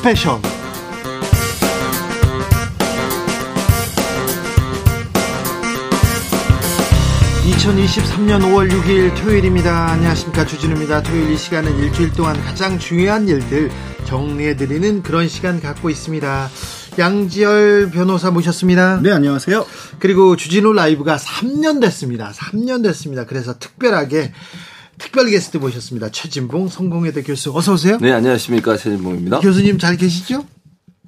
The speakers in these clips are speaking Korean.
스페셜 2023년 5월 6일 토요일입니다. 안녕하십니까. 주진우입니다. 토요일 이 시간은 일주일 동안 가장 중요한 일들 정리해드리는 그런 시간 갖고 있습니다. 양지열 변호사 모셨습니다. 네, 안녕하세요. 그리고 주진우 라이브가 3년 됐습니다. 3년 됐습니다. 그래서 특별하게 특별 게스트 모셨습니다. 최진봉 성공회대 교수 어서 오세요. 네, 안녕하십니까. 최진봉입니다. 교수님 잘 계시죠?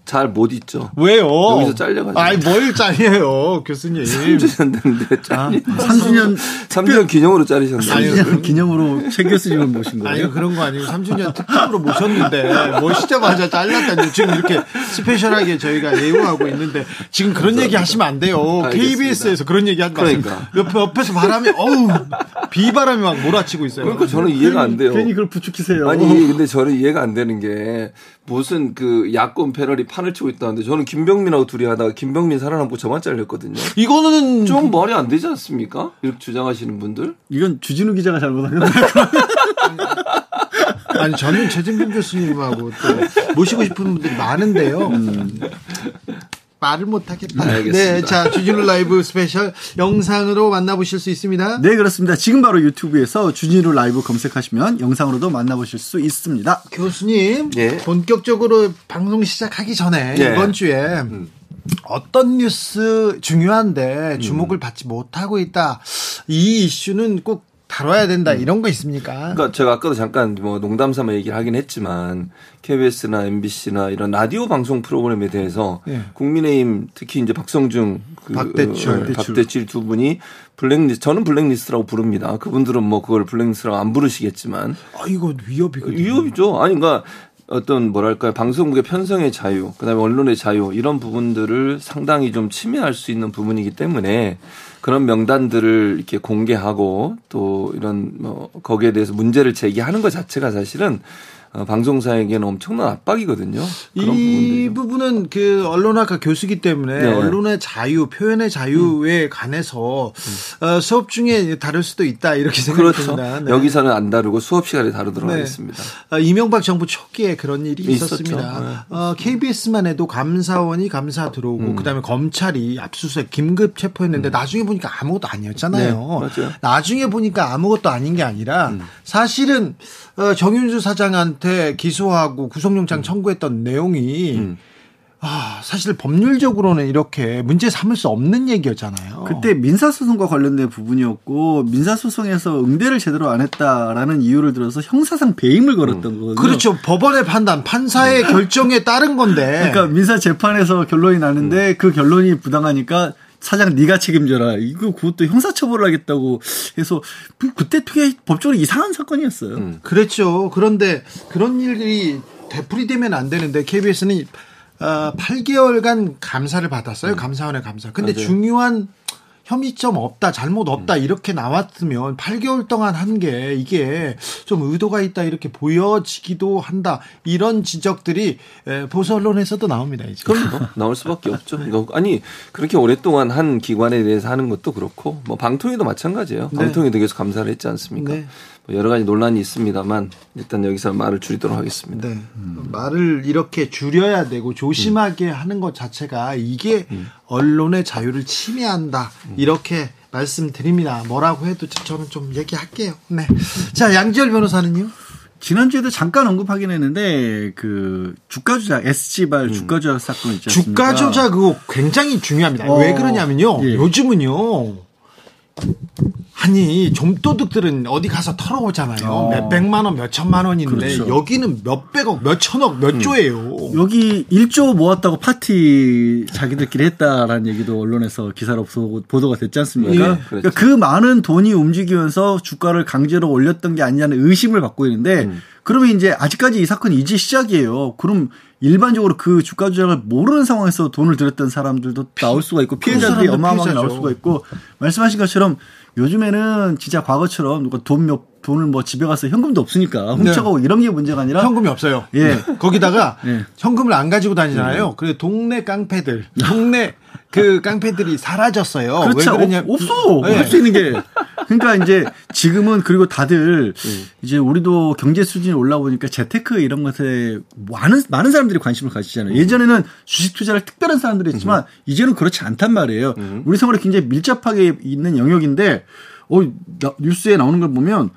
잘 못 있죠. 왜요? 여기서 잘려가지고. 아이, 뭘 잘려요, 교수님. 3주년 됐는데 잘려. 아, 3주년 3주년 기념으로 자르셨나요? 3주년 기념으로 최 교수님을 모신 거예요? 아니 그런 거 아니고 3주년 특집으로 모셨는데 모시자마자 잘랐다니 지금 이렇게 스페셜하게 저희가 예우하고 있는데 지금 그런 얘기 하시면 안 돼요. 알겠습니다. KBS에서 그런 얘기 하지 마세요. 그러니까. 옆에 옆에서 바람이 어우 비바람이 막 몰아치고 있어요. 그러니까 저는 이해가 안 돼요. 괜히 그걸 부추기세요. 아니, 근데 저는 이해가 안 되는 게 무슨 그 야권 패널이 판을 치고 있다는데 저는 김병민하고 둘이 하다가 김병민 살아남고 저만 잘렸거든요. 이거는 좀 말이 안 되지 않습니까? 이렇게 주장하시는 분들? 이건 주진우 기자가 잘못한 거예요. 아니 저는 최진봉 교수님하고 또 모시고 싶은 분들이 많은데요. 말을 못하겠다. 알겠습니다. 네, 자 주진우 라이브 스페셜 영상으로 만나보실 수 있습니다. 네, 그렇습니다. 지금 바로 유튜브에서 주진우 라이브 검색하시면 영상으로도 만나보실 수 있습니다. 교수님 예. 본격적으로 방송 시작하기 전에 예. 이번 주에 어떤 뉴스 중요한데 주목을 받지 못하고 있다. 이 이슈는 꼭 다뤄야 된다. 이런 거 있습니까? 그러니까 제가 아까도 잠깐 뭐 농담 삼아 얘기를 하긴 했지만 KBS나 MBC나 이런 라디오 방송 프로그램에 대해서 예. 국민의힘 특히 이제 박성중 그 박대출. 어, 박대출 두 분이 블랙리스트 저는 블랙리스트라고 부릅니다. 그분들은 뭐 그걸 블랙리스트라고 안 부르시겠지만 아 이거 위협이거든요. 위협이죠. 아니 그러니까 어떤 뭐랄까요 방송국의 편성의 자유, 그다음에 언론의 자유 이런 부분들을 상당히 좀 침해할 수 있는 부분이기 때문에 그런 명단들을 이렇게 공개하고 또 이런 뭐 거기에 대해서 문제를 제기하는 것 자체가 사실은 어, 방송사에게는 엄청난 압박이거든요. 이 부분들이. 부분은 그 언론학과 교수기 때문에 네. 언론의 자유, 표현의 자유에 관해서 어, 수업 중에 다룰 수도 있다 이렇게 그렇죠. 생각합니다. 네. 여기서는 안 다루고 수업 시간에 다루도록 네. 하겠습니다. 어, 이명박 정부 초기에 그런 일이 있었죠. 있었습니다. 네. 어, KBS만 해도 감사원이 감사 들어오고 음. 그다음에 검찰이 압수수색 긴급 체포했는데 나중에 보니까 아무것도 아니었잖아요. 네. 음. 나중에 보니까 아무것도 아닌 게 아니라 사실은 어, 정윤주 사장한 테 기소하고 구속영장 청구했던 내용이 음. 아, 사실 법률적으로는 이렇게 문제 삼을 수 없는 얘기였잖아요. 그때 민사소송과 관련된 부분이었고 민사소송에서 응대를 제대로 안 했다라는 이유를 들어서 형사상 배임을 걸었던 거거든요. 그렇죠. 법원의 판단, 판사의 결정에 따른 건데. 그러니까 민사 재판에서 결론이 나는데 그 결론이 부당하니까 사장 네가 책임져라. 이거 그것도 형사처벌을 하겠다고 해서 그- 그때 되게 법적으로 이상한 사건이었어요. 음. 그랬죠. 그런데 그런 일이 되풀이되면 안 되는데 KBS는 어, 8개월간 감사를 받았어요. 감사원의 감사. 근데 음. 맞아요. 중요한 혐의점 없다, 잘못 없다 이렇게 나왔으면 8개월 동안 한 게 이게 좀 의도가 있다 이렇게 보여지기도 한다. 이런 지적들이 에, 보수 언론에서도 나옵니다. 이제. 그럼 뭐 나올 수밖에 없죠. 이거 아니 그렇게 오랫동안 한 기관에 대해서 하는 것도 그렇고 뭐 방통위도 마찬가지예요. 네. 방통위도 계속 감사를 했지 않습니까? 네. 뭐 여러 가지 논란이 있습니다만 일단 여기서 말을 줄이도록 하겠습니다. 네. 말을 이렇게 줄여야 되고 조심하게 음. 하는 것 자체가 이게 언론의 자유를 침해한다. 음. 이렇게 말씀드립니다. 뭐라고 해도 저는 좀 얘기할게요. 네. 자, 양지열 변호사는요? 지난주에도 잠깐 언급하긴 했는데 그 주가 조작 SG발 음. 주가 조작 사건 있지 않습니까? 주가 조작 그거 굉장히 중요합니다. 어, 왜 그러냐면요. 예. 요즘은요. 아니 좀도둑들은 어디 가서 털어오잖아요. 어. 몇 백만 원, 몇 천만 원인데 그렇죠. 여기는 몇 백억, 몇 천억, 음. 몇 조예요. 여기 1조 모았다고 파티 자기들끼리 했다라는 얘기도 언론에서 기사로 보- 보도가 됐지 않습니까? 예, 그러니까 그 많은 돈이 움직이면서 주가를 강제로 올렸던 게 아니냐는 의심을 받고 있는데 음. 그러면 이제 아직까지 이 사건이 이제 시작이에요. 그럼 일반적으로 그 주가 조작을 모르는 상황에서 돈을 들였던 사람들도 나올 수가 있고 피해자들이 어마어마하게 나올 피해자죠. 수가 있고 말씀하신 것처럼 요즘에는 진짜 과거처럼 누가 돈 몇 돈을 뭐 집에 가서 현금도 없으니까 훔쳐가고 이런 게 문제가 아니라 현금이 없어요. 예. 거기다가 예. 현금을 안 가지고 다니잖아요. 그래 동네 깡패들, 동네 그 깡패들이 사라졌어요. 그렇죠. 왜 그러냐? 없- 없어. 예. 할수 있는 게 그러니까 이제 지금은 그리고 다들 이제 우리도 경제 수준이 올라오니까 재테크 이런 것에 많은 많은 사람들이 관심을 가지잖아요. 예전에는 주식 투자를 특별한 사람들이 했지만 이제는 그렇지 않단 말이에요. 우리 생활에 굉장히 밀접하게 있는 영역인데 어 나- 뉴스에 나오는 걸 보면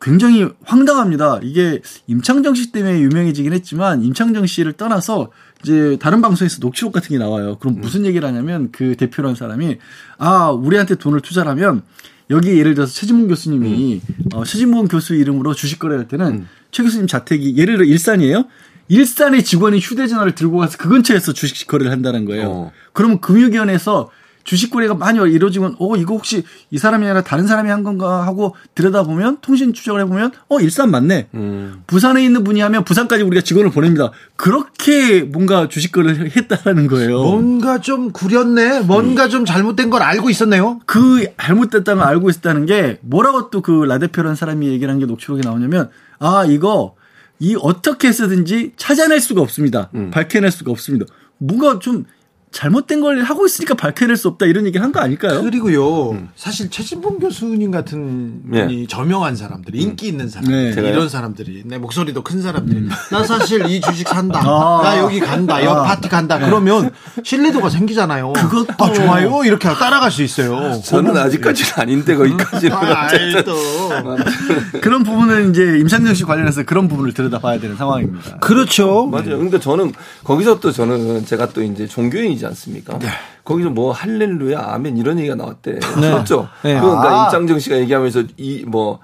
굉장히 황당합니다. 이게 임창정 씨 때문에 유명해지긴 했지만 임창정 씨를 떠나서 이제 다른 방송에서 녹취록 같은 게 나와요. 그럼 무슨 얘기를 하냐면 그 대표라는 사람이 아 우리한테 돈을 투자를 하면 여기 예를 들어서 최진문 교수님이 어, 최진문 교수 이름으로 주식 거래할 때는 최 교수님 자택이 예를 들어 일산이에요. 일산의 직원이 휴대전화를 들고 가서 그 근처에서 주식 거래를 한다는 거예요. 어. 그러면 금융위원회에서 주식 거래가 많이 이루어지면 어 이거 혹시 이 사람이 아니라 다른 사람이 한 건가 하고 들여다보면 통신 추적을 해보면 어 일산 맞네. 음. 부산에 있는 분이 하면 부산까지 우리가 직원을 보냅니다. 그렇게 뭔가 주식 거래를 했다라는 거예요. 뭔가 좀 구렸네. 뭔가 좀 잘못된 걸 알고 있었네요. 그 잘못됐다는 걸 알고 있었다는 게 뭐라고 또 그 라데표라는 사람이 얘기를 한 게 녹취록에 나오냐면 아 이거 이 어떻게 해서든지 찾아낼 수가 없습니다. 밝혀낼 수가 없습니다. 뭔가 좀 잘못된 걸 하고 있으니까 밝혀낼 수 없다 이런 얘기를 한 거 아닐까요? 그리고요, 사실 최진봉 교수님 같은 네. 분이 저명한 사람들, 인기 있는 사람들, 네. 이런 사람들이, 내 목소리도 큰 사람들이, 나 사실 이 주식 산다, 아. 나 여기 간다, 옆 아. 파티 간다, 그러면 신뢰도가 생기잖아요. 그것도- 아, 좋아요? 이렇게 따라갈 수 있어요. 저는 아직까지는 아닌데 거기까지는 아, 어쨌든 또. 그런 부분은 이제 임창정 씨 관련해서 그런 부분을 들여다봐야 되는 상황입니다. 그렇죠. 맞아요. 근데 저는 거기서 또 저는 제가 또 이제 종교인 이지 않습니까? 네. 거기서 뭐 할렐루야 아멘 이런 얘기가 나왔대. 그렇죠. 네. 그러니까 아. 임창정 씨가 얘기하면서 이 뭐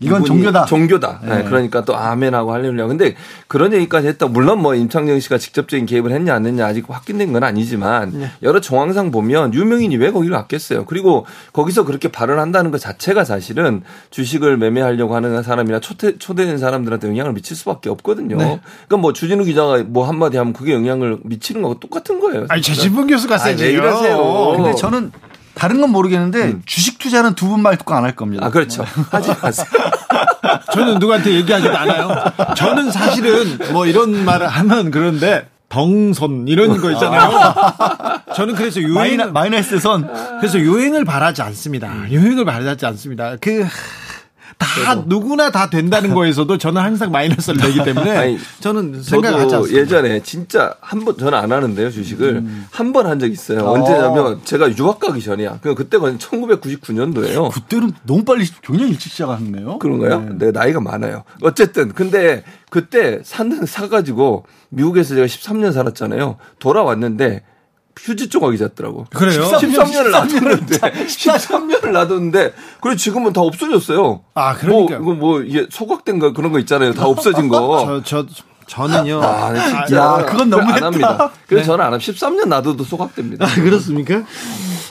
이건 종교다. 종교다. 네, 그러니까 또 아멘하고 할렐루야. 근데 그런 얘기까지 했다. 물론 뭐 임창정 씨가 직접적인 개입을 했냐 안 했냐 아직 확인된 건 아니지만 네. 여러 정황상 보면 유명인이 왜 거기를 왔겠어요. 그리고 거기서 그렇게 발언한다는 것 자체가 사실은 주식을 매매하려고 하는 사람이나 초대, 초대된 사람들한테 영향을 미칠 수밖에 없거든요. 네. 그러니까 뭐 주진우 기자가 뭐 한마디 하면 그게 영향을 미치는 거하고 똑같은 거예요. 아니. 최진봉 교수가 세지요. 왜 이러세요? 근데 저는 다른 건 모르겠는데 주식 투자는 두 분 말 듣고 안 할 겁니다. 아, 그렇죠. 하지 마세요. 저는 누구한테 얘기하지도 않아요. 저는 사실은 뭐 이런 말을 하면 그런데 덩선 이런 거 있잖아요. 저는 그래서 유행 마이너, 마이너스 선. 그래서 유행을 바라지 않습니다. 유행을 바라지 않습니다. 그 다 누구나 다 된다는 거에서도 저는 항상 마이너스를 내기 때문에 아니, 저는 생각하지 저도 않습니다. 예전에 진짜 한 번 저는 안 하는데요 주식을 음. 한번 한 적 있어요. 언제냐면 제가 유학 가기 전이야. 그 그때가 1999년도예요. 그때는 너무 빨리 굉장히 일찍 시작하셨네요. 그런가요? 내 나이가 많아요. 어쨌든 근데 그때 사는 사가지고 미국에서 제가 13년 살았잖아요. 돌아왔는데 휴지 조각이 잤더라고. 그래요? 13년을 놔뒀는데 13년을 놔뒀는데 그래 지금은 다 없어졌어요. 아, 그러니까요. 뭐, 뭐 이게 소각된 거 그런 거 있잖아요. 다 없어진 거. 저, 저 저는요. 아, 진짜. 야, 그건 너무했다. 안 합니다. 그래서 저는 안 합니다. 13년 놔둬도 소각됩니다. 아, 그렇습니까?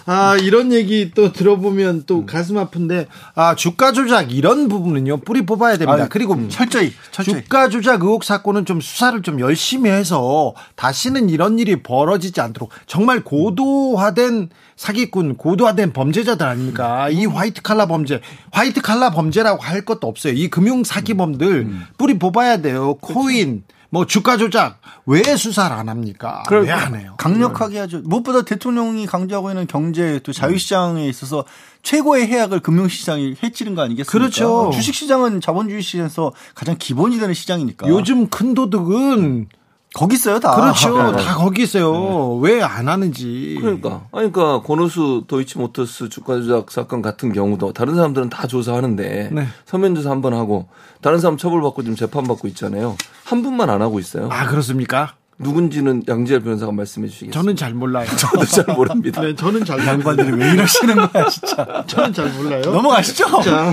아, 이런 얘기 또 들어보면 또 가슴 아픈데, 아, 주가 조작 이런 부분은요, 뿌리 뽑아야 됩니다. 아, 그리고 철저히, 철저히. 주가 조작 의혹 사건은 좀 수사를 좀 열심히 해서 다시는 이런 일이 벌어지지 않도록 정말 고도화된 사기꾼, 고도화된 범죄자들 아닙니까? 이 화이트 칼라 범죄, 화이트 칼라 범죄라고 할 것도 없어요. 이 금융 사기범들 뿌리 뽑아야 돼요. 코인, 뭐 주가 조작 왜 수사를 안 합니까? 왜 안 해요? 강력하게 하죠. 무엇보다 대통령이 강조하고 있는 경제 또 자유시장에 있어서 최고의 해악을 금융시장이 해치는 거 아니겠습니까? 그렇죠. 주식시장은 자본주의 시장에서 가장 기본이 되는 시장이니까. 요즘 큰 도둑은 거기 있어요, 다. 그렇죠. 다 거기 있어요. 왜안 하는지. 그러니까. 아니, 그러니까 권오수 도이치모터스 주가 조작 사건 같은 경우도 다른 사람들은 다 조사하는데 네. 서면 조사 한 번 하고 다른 사람 처벌받고 지금 재판받고 있잖아요. 한 분만 안 하고 있어요. 아 그렇습니까? 누군지는 양지열 변호사가 말씀해 주시겠어요. 저는 잘 몰라요. 저도 잘 모릅니다. 네, 저는 잘 양반들이 왜 이러시는 거야, 진짜. 저는 잘 몰라요. 넘어가시죠. 자,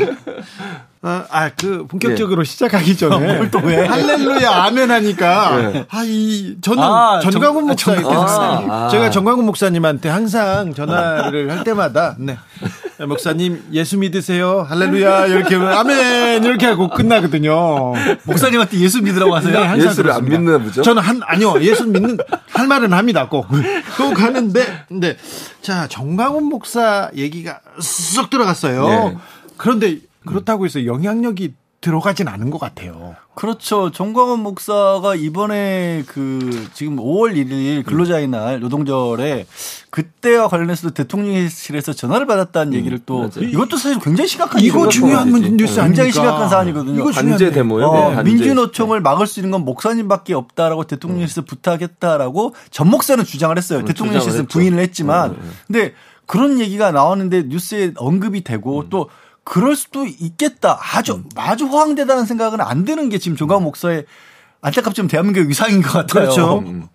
아, 아, 그, 본격적으로 네. 시작하기 전에. 뭘또 왜? 할렐루야, 아멘 하니까. 네. 아, 이, 저는 아, 전광훈. 정광훈 목사님. 아. 제가 전광훈 목사님한테 항상 전화를 할 때마다, 네. 목사님, 예수 믿으세요. 할렐루야. 이렇게 하면, 아멘. 이렇게 하고 끝나거든요. 목사님한테 예수 믿으라고 하세요. 네, 항상 예수를 안 그렇습니다. 믿나 보죠? 저는 한 아니요 예수 믿는 할 말은 합니다 꼭. 꼭 하는데 근데 자 정광훈 목사 얘기가 쏙 들어갔어요. 네. 그런데 그렇다고 해서 영향력이 들어가진 않은 것 같아요. 그렇죠. 정광훈 목사가 이번에 그 지금 5월 1일 근로자의 날 노동절에 그때와 관련해서도 대통령실에서 전화를 받았다는 얘기를 또 맞아요. 이것도 사실 굉장히 심각한 이거. 중요한 거지. 뉴스? 굉장히 심각한 사안이거든요. 이거 반제. 데모요. 어, 네, 반제. 민주노총을 막을 수 있는 건 목사님밖에 없다라고 대통령실에서 부탁했다라고 전 목사는 주장을 했어요. 음, 대통령실에서. 부인을 했지만, 네, 네. 근데 그런 얘기가 나왔는데 뉴스에 언급이 되고 음. 또 그럴 수도 있겠다. 아주 아주 허황되다는 생각은 안 드는 게 지금 조강 목사의 안타깝지만 대한민국 위상인 것 같아요. 그렇죠. 음.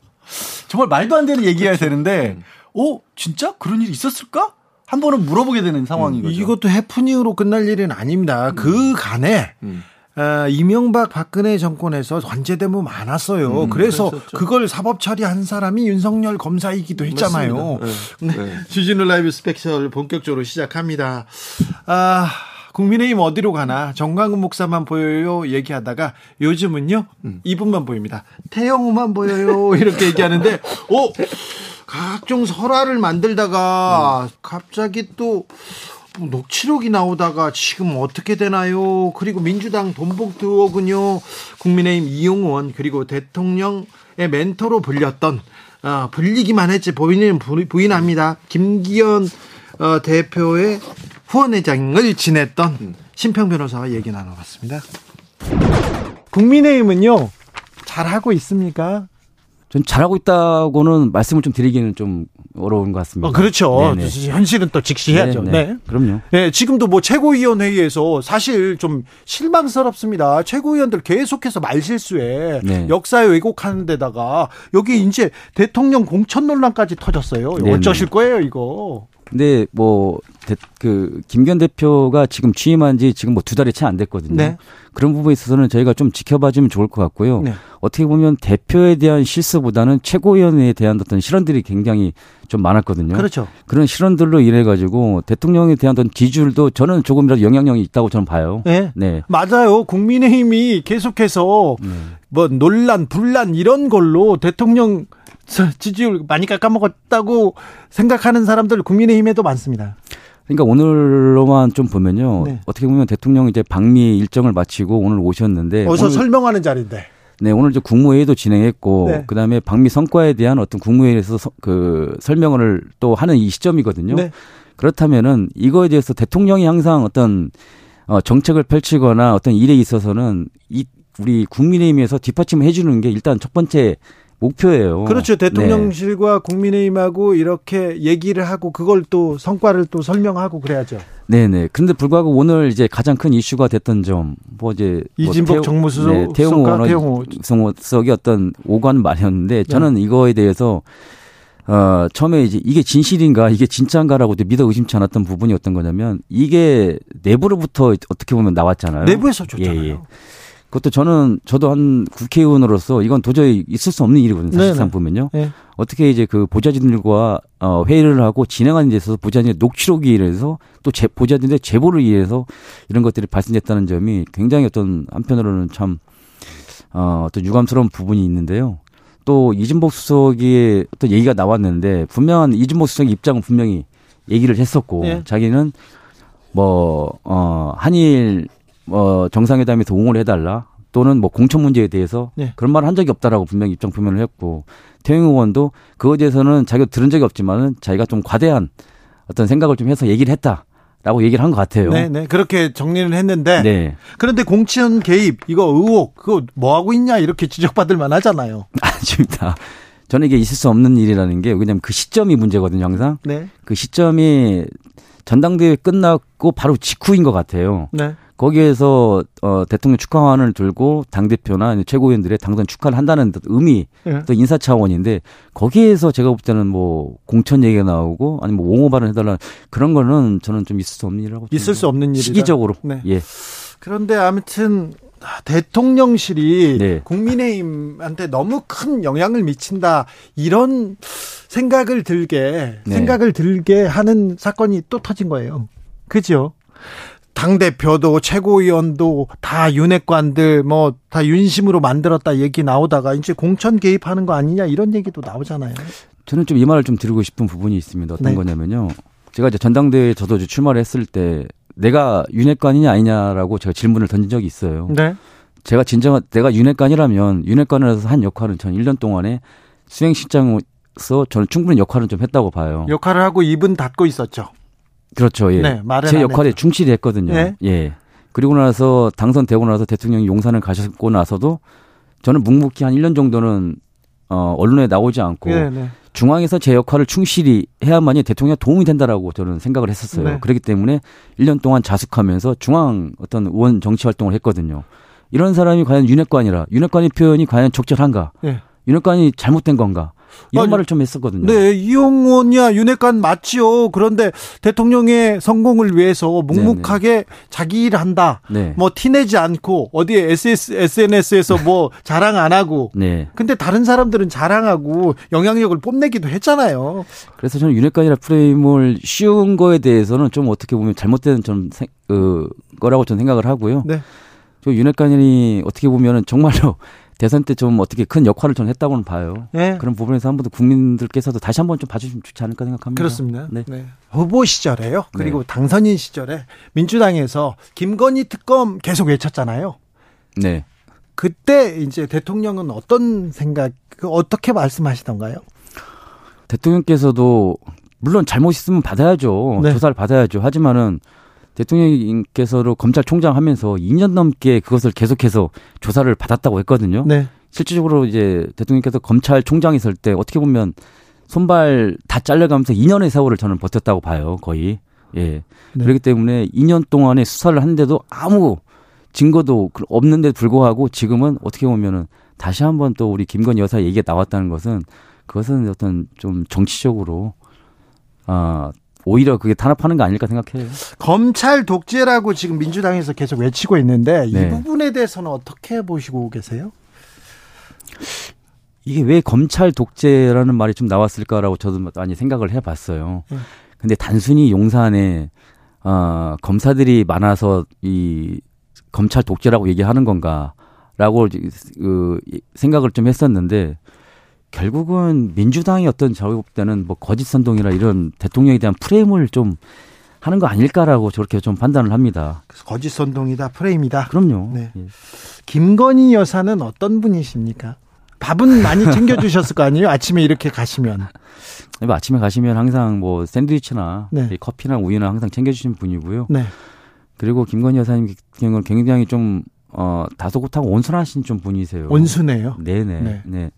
정말 말도 안 되는 얘기여야 되는데, 오 진짜 그런 일이 있었을까? 한 번은 물어보게 되는 상황인 거죠. 이것도 해프닝으로 끝날 일은 아닙니다. 그 간에 음. 아, 이명박 박근혜 정권에서 관제데모 많았어요. 그래서 그랬었죠. 그걸 사법 처리한 사람이 윤석열 검사이기도 했잖아요. 맞습니다. 네. 네. 주진우 라이브 스페셜 본격적으로 시작합니다. 아, 국민의힘 어디로 가나 정광훈 목사만 보여요 얘기하다가 요즘은요 이분만 보입니다. 태영우만 보여요 이렇게 얘기하는데 오 각종 설화를 만들다가 갑자기 또뭐 녹취록이 나오다가 지금 어떻게 되나요? 그리고 민주당 돈봉투 의혹은요 국민의힘 이용원 그리고 대통령의 멘토로 불렸던 어, 불리기만 했지 부인은 부- 부인합니다. 김기현 어, 대표의 후원회장을 지냈던 심평 변호사와 얘기 나눠봤습니다. 국민의힘은요 잘하고 있습니까? 전 잘하고 있다고는 말씀을 좀 드리기는 좀 어려운 것 같습니다. 어, 그렇죠. 네네. 현실은 또 직시해야죠. 네, 네. 네. 그럼요. 네, 지금도 뭐 최고위원회의에서 사실 좀 실망스럽습니다. 최고위원들 계속해서 말실수에 네. 역사에 왜곡하는 데다가 여기 이제 대통령 공천 논란까지 터졌어요. 네네. 어쩌실 거예요, 이거? 근데 뭐, 대- 그, 김기현 대표가 지금 취임한 지 지금 뭐 두 달이 채 안 됐거든요. 네. 그런 부분에 있어서는 저희가 좀 지켜봐 주면 좋을 것 같고요. 네. 어떻게 보면 대표에 대한 실수보다는 최고위원회에 대한 어떤 실언들이 굉장히 좀 많았거든요. 그렇죠. 그런 실언들로 인해 가지고 대통령에 대한 어떤 기준도 저는 조금이라도 영향력이 있다고 저는 봐요. 네. 네. 맞아요. 국민의힘이 계속해서 뭐 논란, 분란 이런 걸로 대통령 지지율 많이 깎아먹었다고 생각하는 사람들 국민의힘에도 많습니다. 그러니까 오늘로만 좀 보면요. 네. 어떻게 보면 대통령이 이제 방미 일정을 마치고 오늘 오셨는데 어서 오늘, 설명하는 자리인데. 네, 오늘 이제 국무회의도 진행했고 네. 그다음에 방미 성과에 대한 어떤 국무회의에서 서- 그 설명을 또 하는 이 시점이거든요. 네. 그렇다면은 이거에 대해서 대통령이 항상 어떤 어, 정책을 펼치거나 어떤 일에 있어서는 이 우리 국민의힘에서 뒷받침을 해주는 게 일단 첫 번째 목표예요. 그렇죠. 네. 대통령실과 국민의힘하고 이렇게 얘기를 하고 그걸 또 성과를 또 설명하고 그래야죠. 네네. 그런데 불구하고 오늘 이제 가장 큰 이슈가 됐던 점, 뭐 이제 뭐 이진복 태용- 정무수석, 네, 태용호. 수석의 어떤 오관 말이었는데 저는 이거에 대해서 어 처음에 이제 이게 진실인가 이게 진짜인가라고 믿어 의심치 않았던 부분이 어떤 거냐면 이게 내부로부터 어떻게 보면 나왔잖아요. 내부에서 줬잖아요. 예, 예. 그것도 저는 저도 한 국회의원으로서 이건 도저히 있을 수 없는 일이거든요. 사실상 네네. 보면요. 예. 어떻게 이제 그 보좌진들과 어 회의를 하고 진행하는 데 있어서 보좌진의 녹취록에 의해서 또 제, 보좌진의 제보를 의해서 이런 것들이 발생됐다는 점이 굉장히 어떤 한편으로는 참 어, 어떤 유감스러운 부분이 있는데요. 또 이진복 수석의 어떤 얘기가 나왔는데 분명한 이진복 수석의 입장은 분명히 얘기를 했었고 예. 자기는 뭐 어, 한일 뭐 정상회담에서 옹호를 해달라 또는 뭐 공천 문제에 대해서 예. 그런 말을 한 적이 없다라고 분명히 입장 표명을 했고 태영 의원도 그거에 대해서는 자기가 들은 적이 없지만은 자기가 좀 과대한 어떤 생각을 좀 해서 얘기를 했다 라고 얘기를 한 것 같아요. 네, 네. 그렇게 정리를 했는데 네. 그런데 공천 개입 이거 의혹 그거 뭐 하고 있냐 이렇게 지적받을 만 하잖아요. 아닙니다. 저는 이게 있을 수 없는 일이라는 게 왜냐하면 그 시점이 문제거든요, 항상. 네. 그 시점이 전당대회 끝나고 바로 직후인 것 같아요. 네. 거기에서 어, 대통령 축하환을 들고 당 대표나 최고위원들의 당선 축하를 한다는 의미, 예. 또 인사 차원인데 거기에서 제가 볼 때는 뭐 공천 얘기가 나오고 아니면 뭐 옹호 발언 해달라 그런 거는 저는 좀 있을 수 없는 일이라고 있을 수 없는 일이다. 시기적으로 네. 예 그런데 아무튼 대통령실이 네. 국민의힘한테 너무 큰 영향을 미친다 이런 생각을 들게 네. 생각을 들게 하는 사건이 또 터진 거예요. 그죠? 당 대표도 최고위원도 다 윤핵관들 뭐 다 윤심으로 만들었다 얘기 나오다가 이제 공천 개입하는 거 아니냐 이런 얘기도 나오잖아요. 저는 좀 이 말을 좀 드리고 싶은 부분이 있습니다. 어떤 네. 거냐면요. 제가 이제 전당대회에 저도 이제 출마를 했을 때 내가 윤핵관이냐 아니냐라고 제가 질문을 던진 적이 있어요. 네. 제가 진정한 내가 윤핵관이라면 윤핵관으로서 한 역할은 전 1년 동안에 수행실장으로서 저는 충분히 역할은 좀 했다고 봐요. 역할을 하고 입은 닫고 있었죠. 그렇죠. 예. 네, 제안 역할에 했죠. 충실히 했거든요. 네. 예. 그리고 나서 당선되고 나서 대통령이 용산을 가셨고 나서도 저는 묵묵히 한 1년 정도는 어 언론에 나오지 않고 네, 네. 중앙에서 제 역할을 충실히 해야만이 대통령 도움이 된다라고 저는 생각을 했었어요. 네. 그렇기 때문에 1년 동안 자숙하면서 중앙 어떤 의원 정치 활동을 했거든요. 이런 사람이 과연 윤핵관이라 윤핵관의 표현이 과연 적절한가? 네. 윤핵관이 잘못된 건가? 이런 아니, 말을 좀 했었거든요. 네, 이용호냐 윤핵관 맞지요. 그런데 대통령의 성공을 위해서 묵묵하게 자기 일 한다. 네. 뭐 티내지 않고 어디에 SS, SNS에서 뭐 자랑 안 하고. 네. 근데 다른 사람들은 자랑하고 영향력을 뽐내기도 했잖아요. 그래서 저는 윤핵관이라 프레임을 씌운 거에 대해서는 좀 어떻게 보면 잘못된 좀 생, 어, 거라고 저는 생각을 하고요. 네. 저 윤핵관이 어떻게 보면은 정말로 대선 때 좀 어떻게 큰 역할을 좀 했다고는 봐요. 네. 그런 부분에서 한 번 더 국민들께서도 다시 한 번 좀 봐주시면 좋지 않을까 생각합니다. 그렇습니다. 네. 네. 후보 시절에요. 그리고 네. 당선인 시절에 민주당에서 김건희 특검 계속 외쳤잖아요. 네. 그때 이제 대통령은 어떤 생각, 그 어떻게 말씀하시던가요? 대통령께서도 물론 잘못 있으면 받아야죠. 네. 조사를 받아야죠. 하지만은 대통령께서도 검찰총장 하면서 2년 넘게 그것을 계속해서 조사를 받았다고 했거든요. 네. 실질적으로 이제 대통령께서 검찰총장 있을 때 어떻게 보면 손발 다 잘려가면서 2년의 세월을 저는 버텼다고 봐요. 거의. 예. 네. 그렇기 때문에 2년 동안에 수사를 했는데도 아무 증거도 그 없는데 불구하고 지금은 어떻게 보면은 다시 한번 또 우리 김건희 여사 얘기가 나왔다는 것은 그것은 어떤 좀 정치적으로 아 오히려 그게 탄압하는 거 아닐까 생각해요. 검찰 독재라고 지금 민주당에서 계속 외치고 있는데 이 네. 부분에 대해서는 어떻게 보시고 계세요? 이게 왜 검찰 독재라는 말이 좀 나왔을까라고 저도 많이 생각을 해봤어요. 음. 근데 단순히 용산에 어, 검사들이 많아서 이 검찰 독재라고 얘기하는 건가라고 그 생각을 좀 했었는데 결국은 민주당이 어떤 제가 볼 때는 뭐 거짓 선동이나 이런 대통령에 대한 프레임을 좀 하는 거 아닐까라고 저렇게 좀 판단을 합니다. 그래서 거짓 선동이다, 프레임이다. 그럼요. 네. 예. 김건희 여사는 어떤 분이십니까? 밥은 많이 챙겨주셨을 거 아니에요? 아침에 이렇게 가시면. 뭐 아침에 가시면 항상 뭐 샌드위치나 네. 이 커피나 우유나 항상 챙겨주시는 분이고요. 네. 그리고 김건희 여사님 같은 경우는 굉장히 좀, 어, 다소곳하고 온순하신 좀 분이세요. 온순해요. 네네. 네. 네.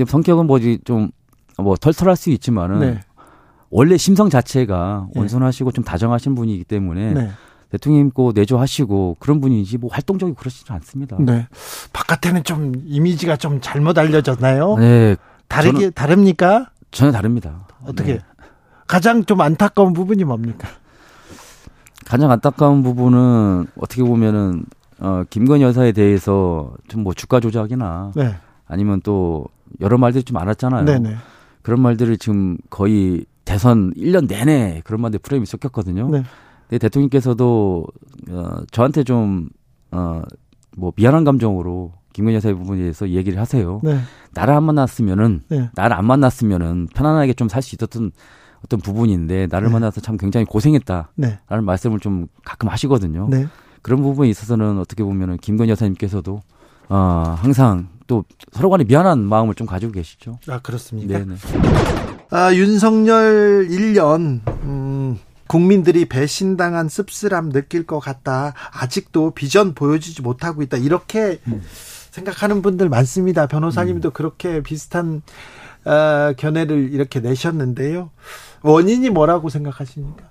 근데 성격은 뭐지 좀, 뭐 털털할 수 있지만은 네. 원래 심성 자체가 네. 온순하시고 좀 다정하신 분이기 때문에 네. 대통령 고 내조하시고 그런 분이지 뭐 활동적이고 그러시지 않습니다. 네. 바깥에는 좀 이미지가 좀 잘못 알려졌나요? 네, 다르게, 다릅니까? 전혀 다릅니다. 어떻게? 네. 가장 좀 안타까운 부분이 뭡니까? 가장 안타까운 부분은 어떻게 보면은 어, 김건희 여사에 대해서 좀 뭐 주가 조작이나 네. 아니면 또 여러 말들이 좀 많았잖아요. 네네. 그런 말들을 지금 거의 대선 1년 내내 그런 말들 프레임이 섞였거든요. 네. 근데 대통령께서도 어, 저한테 좀 어, 뭐 미안한 감정으로 김건희 여사의 부분에 대해서 얘기를 하세요. 네. 나를 안 만났으면은 네. 나를 안 만났으면은 편안하게 좀 살 수 있었던 어떤 부분인데 나를 네. 만나서 참 굉장히 고생했다라는 네. 말씀을 좀 가끔 하시거든요. 네. 그런 부분에 있어서는 어떻게 보면은 김건희 여사님께서도 어, 항상 또 서로 간에 미안한 마음을 좀 가지고 계시죠. 아, 그렇습니까? 네네. 아, 윤석열 1년, 음, 국민들이 배신당한 씁쓸함 느낄 것 같다. 아직도 비전 보여주지 못하고 있다. 이렇게 생각하는 분들 많습니다. 변호사님도 그렇게 비슷한 어, 견해를 이렇게 내셨는데요. 원인이 뭐라고 생각하십니까?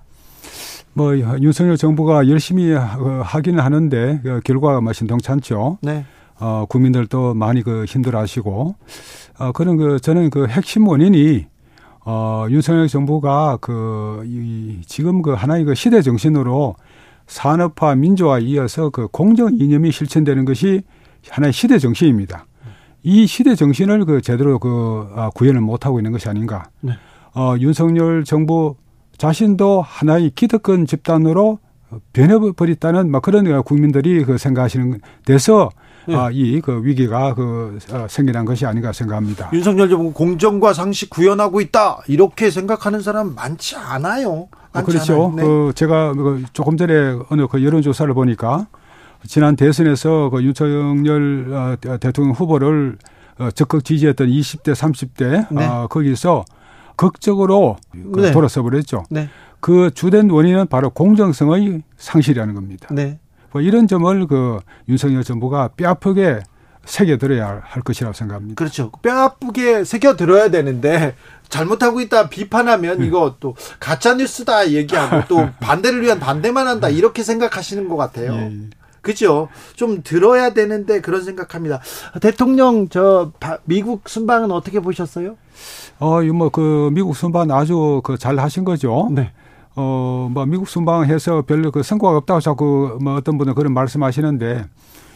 뭐 윤석열 정부가 열심히 어, 하기는 하는데 그 결과가 뭐 신통찮죠. 네. 어, 국민들도 많이 그 힘들어하시고 어, 그런 그 저는 그 핵심 원인이 어, 윤석열 정부가 그 이, 지금 그 하나의 그 시대 정신으로 산업화 민주화 이어서 그 공정 이념이 실천되는 것이 하나의 시대 정신입니다. 이 시대 정신을 그 제대로 그 아, 구현을 못 하고 있는 것이 아닌가. 네. 어, 윤석열 정부 자신도 하나의 기득권 집단으로 변해버렸다는 막 그런 국민들이 그 생각하시는 데서 네. 아, 이 그 위기가 그 어, 생겨난 것이 아닌가 생각합니다. 윤석열 정부 공정과 상식 구현하고 있다. 이렇게 생각하는 사람 많지 않아요. 아, 그렇죠. 네. 그 제가 그 조금 전에 어느 그 여론조사를 보니까 지난 대선에서 그 윤석열 어, 대통령 후보를 어, 적극 지지했던 20대, 30대 네. 어, 거기서 극적으로 그 네. 돌아서 버렸죠. 네. 그 주된 원인은 바로 공정성의 상실이라는 겁니다. 네. 뭐 이런 점을 그 윤석열 정부가 뼈아프게 새겨들어야 할 것이라고 생각합니다. 그렇죠. 뼈아프게 새겨들어야 되는데 잘못하고 있다 비판하면 네. 이거 또 가짜 뉴스다 얘기하고 또 반대를 위한 반대만 한다 이렇게 생각하시는 것 같아요. 예. 그죠? 좀 들어야 되는데 그런 생각합니다. 대통령 저 미국 순방은 어떻게 보셨어요? 어, 뭐그 미국 순방 아주 그 잘 하신 거죠. 네. 어, 뭐 미국 순방해서 별로 그 성과가 없다고 자꾸 뭐 어떤 분은 그런 말씀하시는데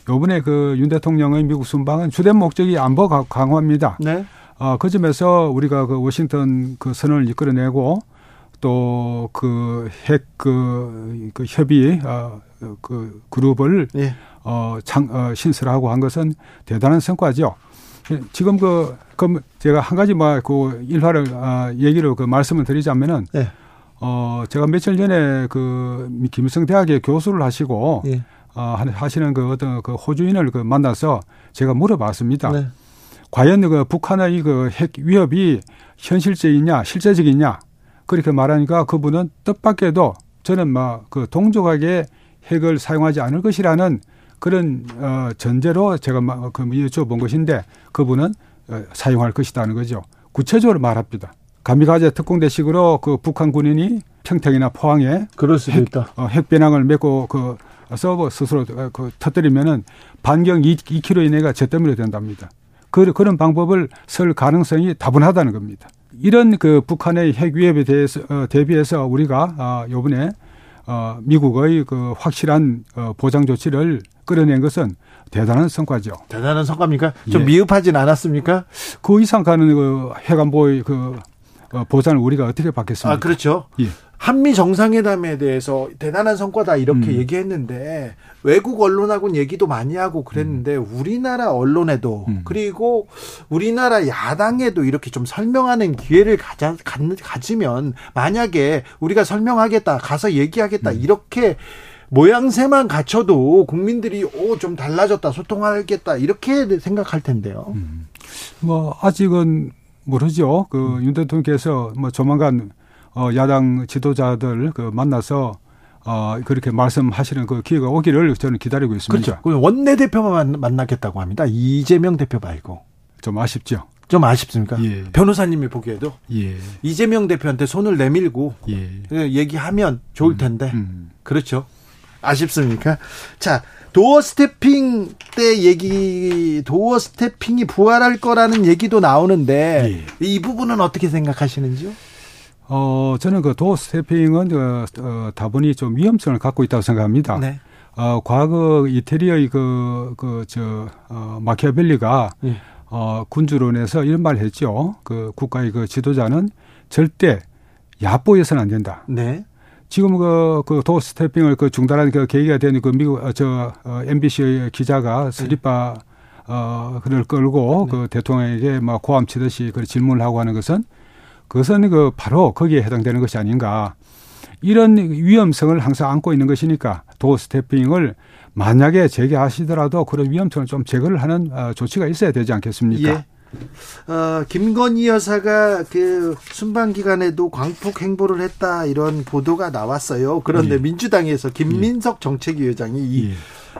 요번에 그 윤 대통령의 미국 순방은 주된 목적이 안보 강화입니다. 네. 어, 그 점에서 우리가 그 워싱턴 그 선언을 이끌어내고 또 그 핵그 그, 그 협의 어, 그 그룹을 예. 어, 장, 어, 신설하고 한 것은 대단한 성과죠. 지금 그, 그 제가 한 가지 뭐 그 일화를 아, 얘기를 그 말씀을 드리자면은 예. 어, 제가 며칠 전에 그 김일성 대학의 교수를 하시고 예. 어, 하시는 그 어떤 그 호주인을 그 만나서 제가 물어봤습니다. 네. 과연 그 북한의 그 핵 위협이 현실적이냐 실제적이냐 그렇게 말하니까 그분은 뜻밖에도 저는 막 그 동족하게 핵을 사용하지 않을 것이라는 그런 어 전제로 제가 그 여쭤본 것인데 그분은 어, 사용할 것이다는 거죠. 구체적으로 말합니다. 가미가제 특공대식으로 그 북한 군인이 평택이나 포항에 그럴 수도 핵, 있다. 어, 핵 배낭을 메고 그 서버 스스로 그 터뜨리면은 반경 2, 2km 이내가 잿더미로 된답니다. 그, 그런 방법을 쓸 가능성이 다분하다는 겁니다. 이런 그 북한의 핵 위협에 대해서 어, 대비해서 우리가 아, 요번에 어, 미국의 그 확실한 어, 보장 조치를 끌어낸 것은 대단한 성과죠. 대단한 성과입니까? 좀 예. 미흡하진 않았습니까? 그 이상 가는 그 해관보의 그 어, 보장을 우리가 어떻게 받겠습니까? 아, 그렇죠. 예. 한미 정상회담에 대해서 대단한 성과다 이렇게 음. 얘기했는데 외국 언론하고는 얘기도 많이 하고 그랬는데 음. 우리나라 언론에도 음. 그리고 우리나라 야당에도 이렇게 좀 설명하는 기회를 가자, 가지면 만약에 우리가 설명하겠다 가서 얘기하겠다 음. 이렇게 모양새만 갖춰도 국민들이 오 좀 달라졌다 소통하겠다 이렇게 생각할 텐데요. 음. 뭐 아직은 모르죠. 그윤 음. 대통령께서 뭐 조만간 어, 야당 지도자들 그 만나서 어, 그렇게 말씀하시는 그 기회가 오기를 저는 기다리고 있습니다. 그렇죠. 원내대표만 만나겠다고 합니다. 이재명 대표 말고. 좀 아쉽죠. 좀 아쉽습니까? 예. 변호사님이 보기에도 예. 이재명 대표한테 손을 내밀고 예. 그 얘기하면 좋을 음, 텐데 음, 음. 그렇죠. 아쉽습니까? 자 도어 스태핑 때 얘기 도어 스태핑이 부활할 거라는 얘기도 나오는데 예. 이 부분은 어떻게 생각하시는지요? 어, 저는 그 도어 스태핑은 그, 어, 다분히 좀 위험성을 갖고 있다고 생각합니다. 네. 어, 과거 이태리의 그, 그, 저, 어, 마키아벨리가 예. 어, 군주론에서 이런 말을 했죠. 그 국가의 그 지도자는 절대 야보해서는 안 된다. 네. 지금 그, 그 도어 스태핑을 그 중단하는 그 계기가 되는 그 미국, 어, 저, 어, MBC의 기자가 스리파, 네. 어, 그를 끌고 네. 그 대통령에게 막 고함 치듯이 그 질문을 하고 하는 것은 그것은 그 바로 거기에 해당되는 것이 아닌가. 이런 위험성을 항상 안고 있는 것이니까 도 스태핑을 만약에 재개하시더라도 그런 위험성을 좀 제거를 하는 어, 조치가 있어야 되지 않겠습니까? 예. 어, 김건희 여사가 그 순방 기간에도 광폭 행보를 했다 이런 보도가 나왔어요. 그런데 예. 민주당에서 김민석 정책위원장이 이 예.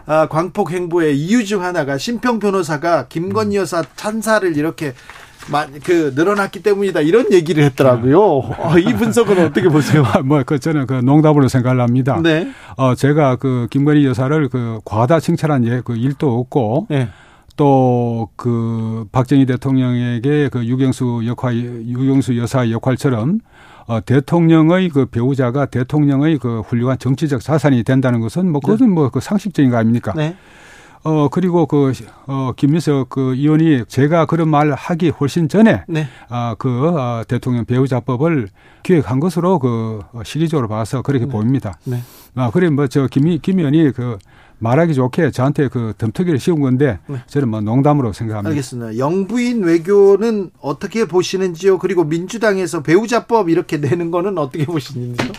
아, 광폭 행보의 이유 중 하나가 심평 변호사가 김건희 여사 찬사를 이렇게 그 늘어났기 때문이다 이런 얘기를 했더라고요. 어, 이 분석은 어떻게 보세요? 뭐그 저는 그 농담으로 생각을 합니다. 네. 어 제가 그 김건희 여사를 그 과다 칭찬한 예, 그 일도 없고 네. 또 그 박정희 대통령에게 그 유경수 역할 유경수 여사의 역할처럼 어, 대통령의 그 배우자가 대통령의 그 훌륭한 정치적 자산이 된다는 것은 뭐 그것은 네. 뭐그 상식적인 거 아닙니까? 네. 어 그리고 그 어, 김민석 그 의원이 제가 그런 말을 하기 훨씬 전에 네. 아그 어, 대통령 배우자법을 기획한 것으로 그 시기적으로 봐서 그렇게 네. 보입니다. 네. 아 그래 뭐 저 김, 김 의원이 그 말하기 좋게 저한테 그 덤터기를 씌운 건데 네. 저는 뭐 농담으로 생각합니다. 알겠습니다. 영부인 외교는 어떻게 보시는지요? 그리고 민주당에서 배우자법 이렇게 내는 거는 어떻게 보시는지요?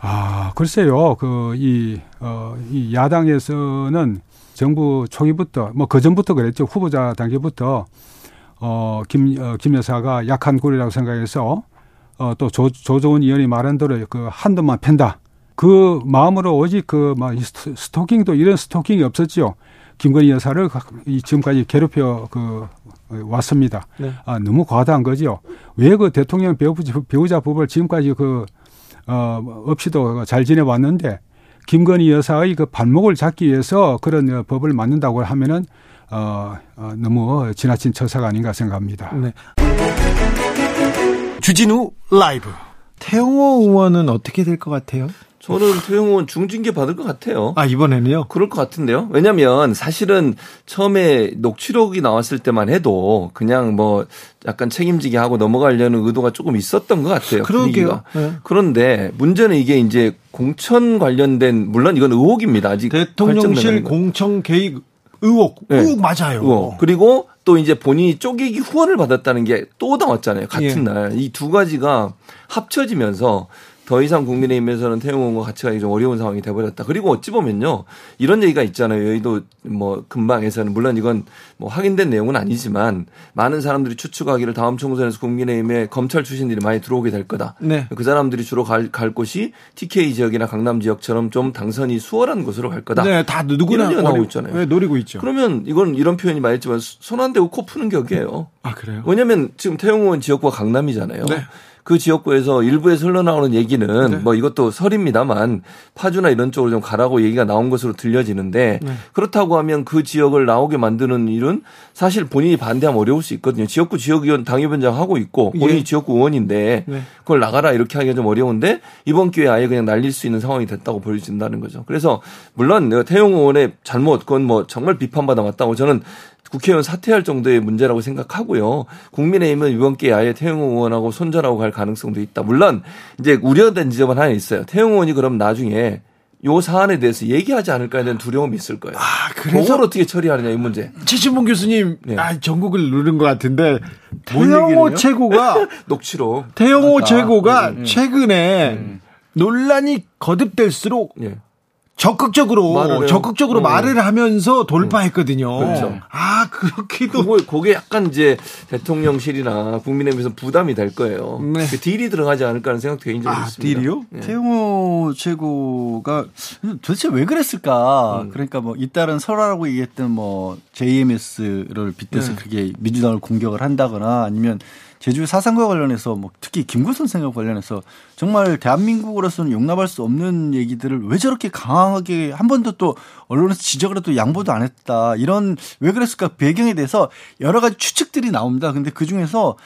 아, 글쎄요. 그, 이, 어, 이 야당에서는 정부 초기부터, 뭐, 그 전부터 그랬죠. 후보자 단계부터, 어, 김, 어, 김 여사가 약한 굴이라고 생각해서, 어, 또 조, 조조은 의원이 말한 대로 그 한도만 팬다. 그 마음으로 오직 그, 막, 이 스토- 스토킹도 이런 스토킹이 없었죠. 김건희 여사를 지금까지 괴롭혀 그, 어, 왔습니다. 네. 아, 너무 과다한 거죠. 왜그 대통령 배우자, 배우자 법을 지금까지 그, 어, 없이도 잘 지내왔는데 김건희 여사의 그 발목을 잡기 위해서 그런 어, 법을 만든다고 하면은 어, 어, 너무 지나친 처사가 아닌가 생각합니다. 네. 주진우 라이브. 태영호 의원은 어떻게 될 것 같아요? 저는 태용은 중징계 받을 것 같아요. 아, 이번에는요? 그럴 것 같은데요. 왜냐면 사실은 처음에 녹취록이 나왔을 때만 해도 그냥 뭐 약간 책임지게 하고 넘어가려는 의도가 조금 있었던 것 같아요. 그러게요. 네. 그런데 문제는 이게 이제 공천 관련된 물론 이건 의혹입니다. 아직 대통령실. 공청 개입 의혹. 네. 의혹 맞아요. 의혹. 그리고 또 이제 본인이 쪼개기 후원을 받았다는 게 또 나왔잖아요. 같은 예. 날. 이 두 가지가 합쳐지면서 더 이상 국민의힘에서는 태용호와 같이 가기 좀 어려운 상황이 돼버렸다. 그리고 어찌 보면요. 이런 얘기가 있잖아요. 여의도 뭐 근방에서는 물론 이건 뭐 확인된 내용은 아니지만 많은 사람들이 추측하기를 다음 총선에서 국민의힘에 검찰 출신들이 많이 들어오게 될 거다. 네. 그 사람들이 주로 갈, 갈 곳이 TK 지역이나 강남 지역처럼 좀 당선이 수월한 곳으로 갈 거다. 네, 다 누구나 이런 나오고 노리고 있잖아요. 네, 노리고 있죠. 그러면 이건 이런 표현이 많이 했지만 손 안 대고 코 푸는 격이에요. 아, 그래요? 왜냐면 지금 태용호원 지역구가 강남이잖아요. 네. 그 지역구에서 일부에서 흘러나오는 얘기는 뭐 이것도 설입니다만 파주나 이런 쪽으로 좀 가라고 얘기가 나온 것으로 들려지는데 네. 그렇다고 하면 그 지역을 나오게 만드는 일은 사실 본인이 반대하면 어려울 수 있거든요. 지역구 지역위원 당협위원장 하고 있고 본인이 예. 지역구 의원인데 네. 그걸 나가라 이렇게 하기가 좀 어려운데 이번 기회에 아예 그냥 날릴 수 있는 상황이 됐다고 보여진다는 거죠. 그래서 물론 태용 의원의 잘못 그건 뭐 정말 비판받아 맞다고 저는 국회의원 사퇴할 정도의 문제라고 생각하고요. 국민의힘은 이번 기회에 아예 태용 의원하고 손절하고 갈 가능성도 있다. 물론 이제 우려된 지점은 하나 있어요. 태용 의원이 그럼 나중에 요 사안에 대해서 얘기하지 않을까에 대한 두려움이 있을 거예요. 아, 그래서 그걸 어떻게 처리하느냐 이 문제. 최신봉 교수님, 네. 아, 전국을 누른 것 같은데 뭔 태영호? 최고가 녹취로. 태영호 맞다. 최고가 최근에 논란이 거듭될수록 예. 적극적으로 말을. 적극적으로 어. 말을 하면서 돌파했거든요. 그렇죠. 아 그렇게도 그거, 그게 약간 이제 대통령실이나 국민의힘에서 부담이 될 거예요. 네. 그 딜이 들어가지 않을까 하는 생각도 개인적으로 아, 있습니다. 딜이요? 예. 태용호 최고가 도대체 왜 그랬을까? 음. 그러니까 뭐 잇따른 설화라고 얘기했던 뭐 JMS를 빗대서 네. 그게 민주당을 공격을 한다거나 아니면 제주 사상과 관련해서 뭐 특히 김구 선생과 관련해서 정말 대한민국으로서는 용납할 수 없는 얘기들을 왜 저렇게 강하게 한 번도 또 언론에서 지적을 해도 양보도 안 했다. 이런 왜 그랬을까 배경에 대해서 여러 가지 추측들이 나옵니다. 근데 그 중에서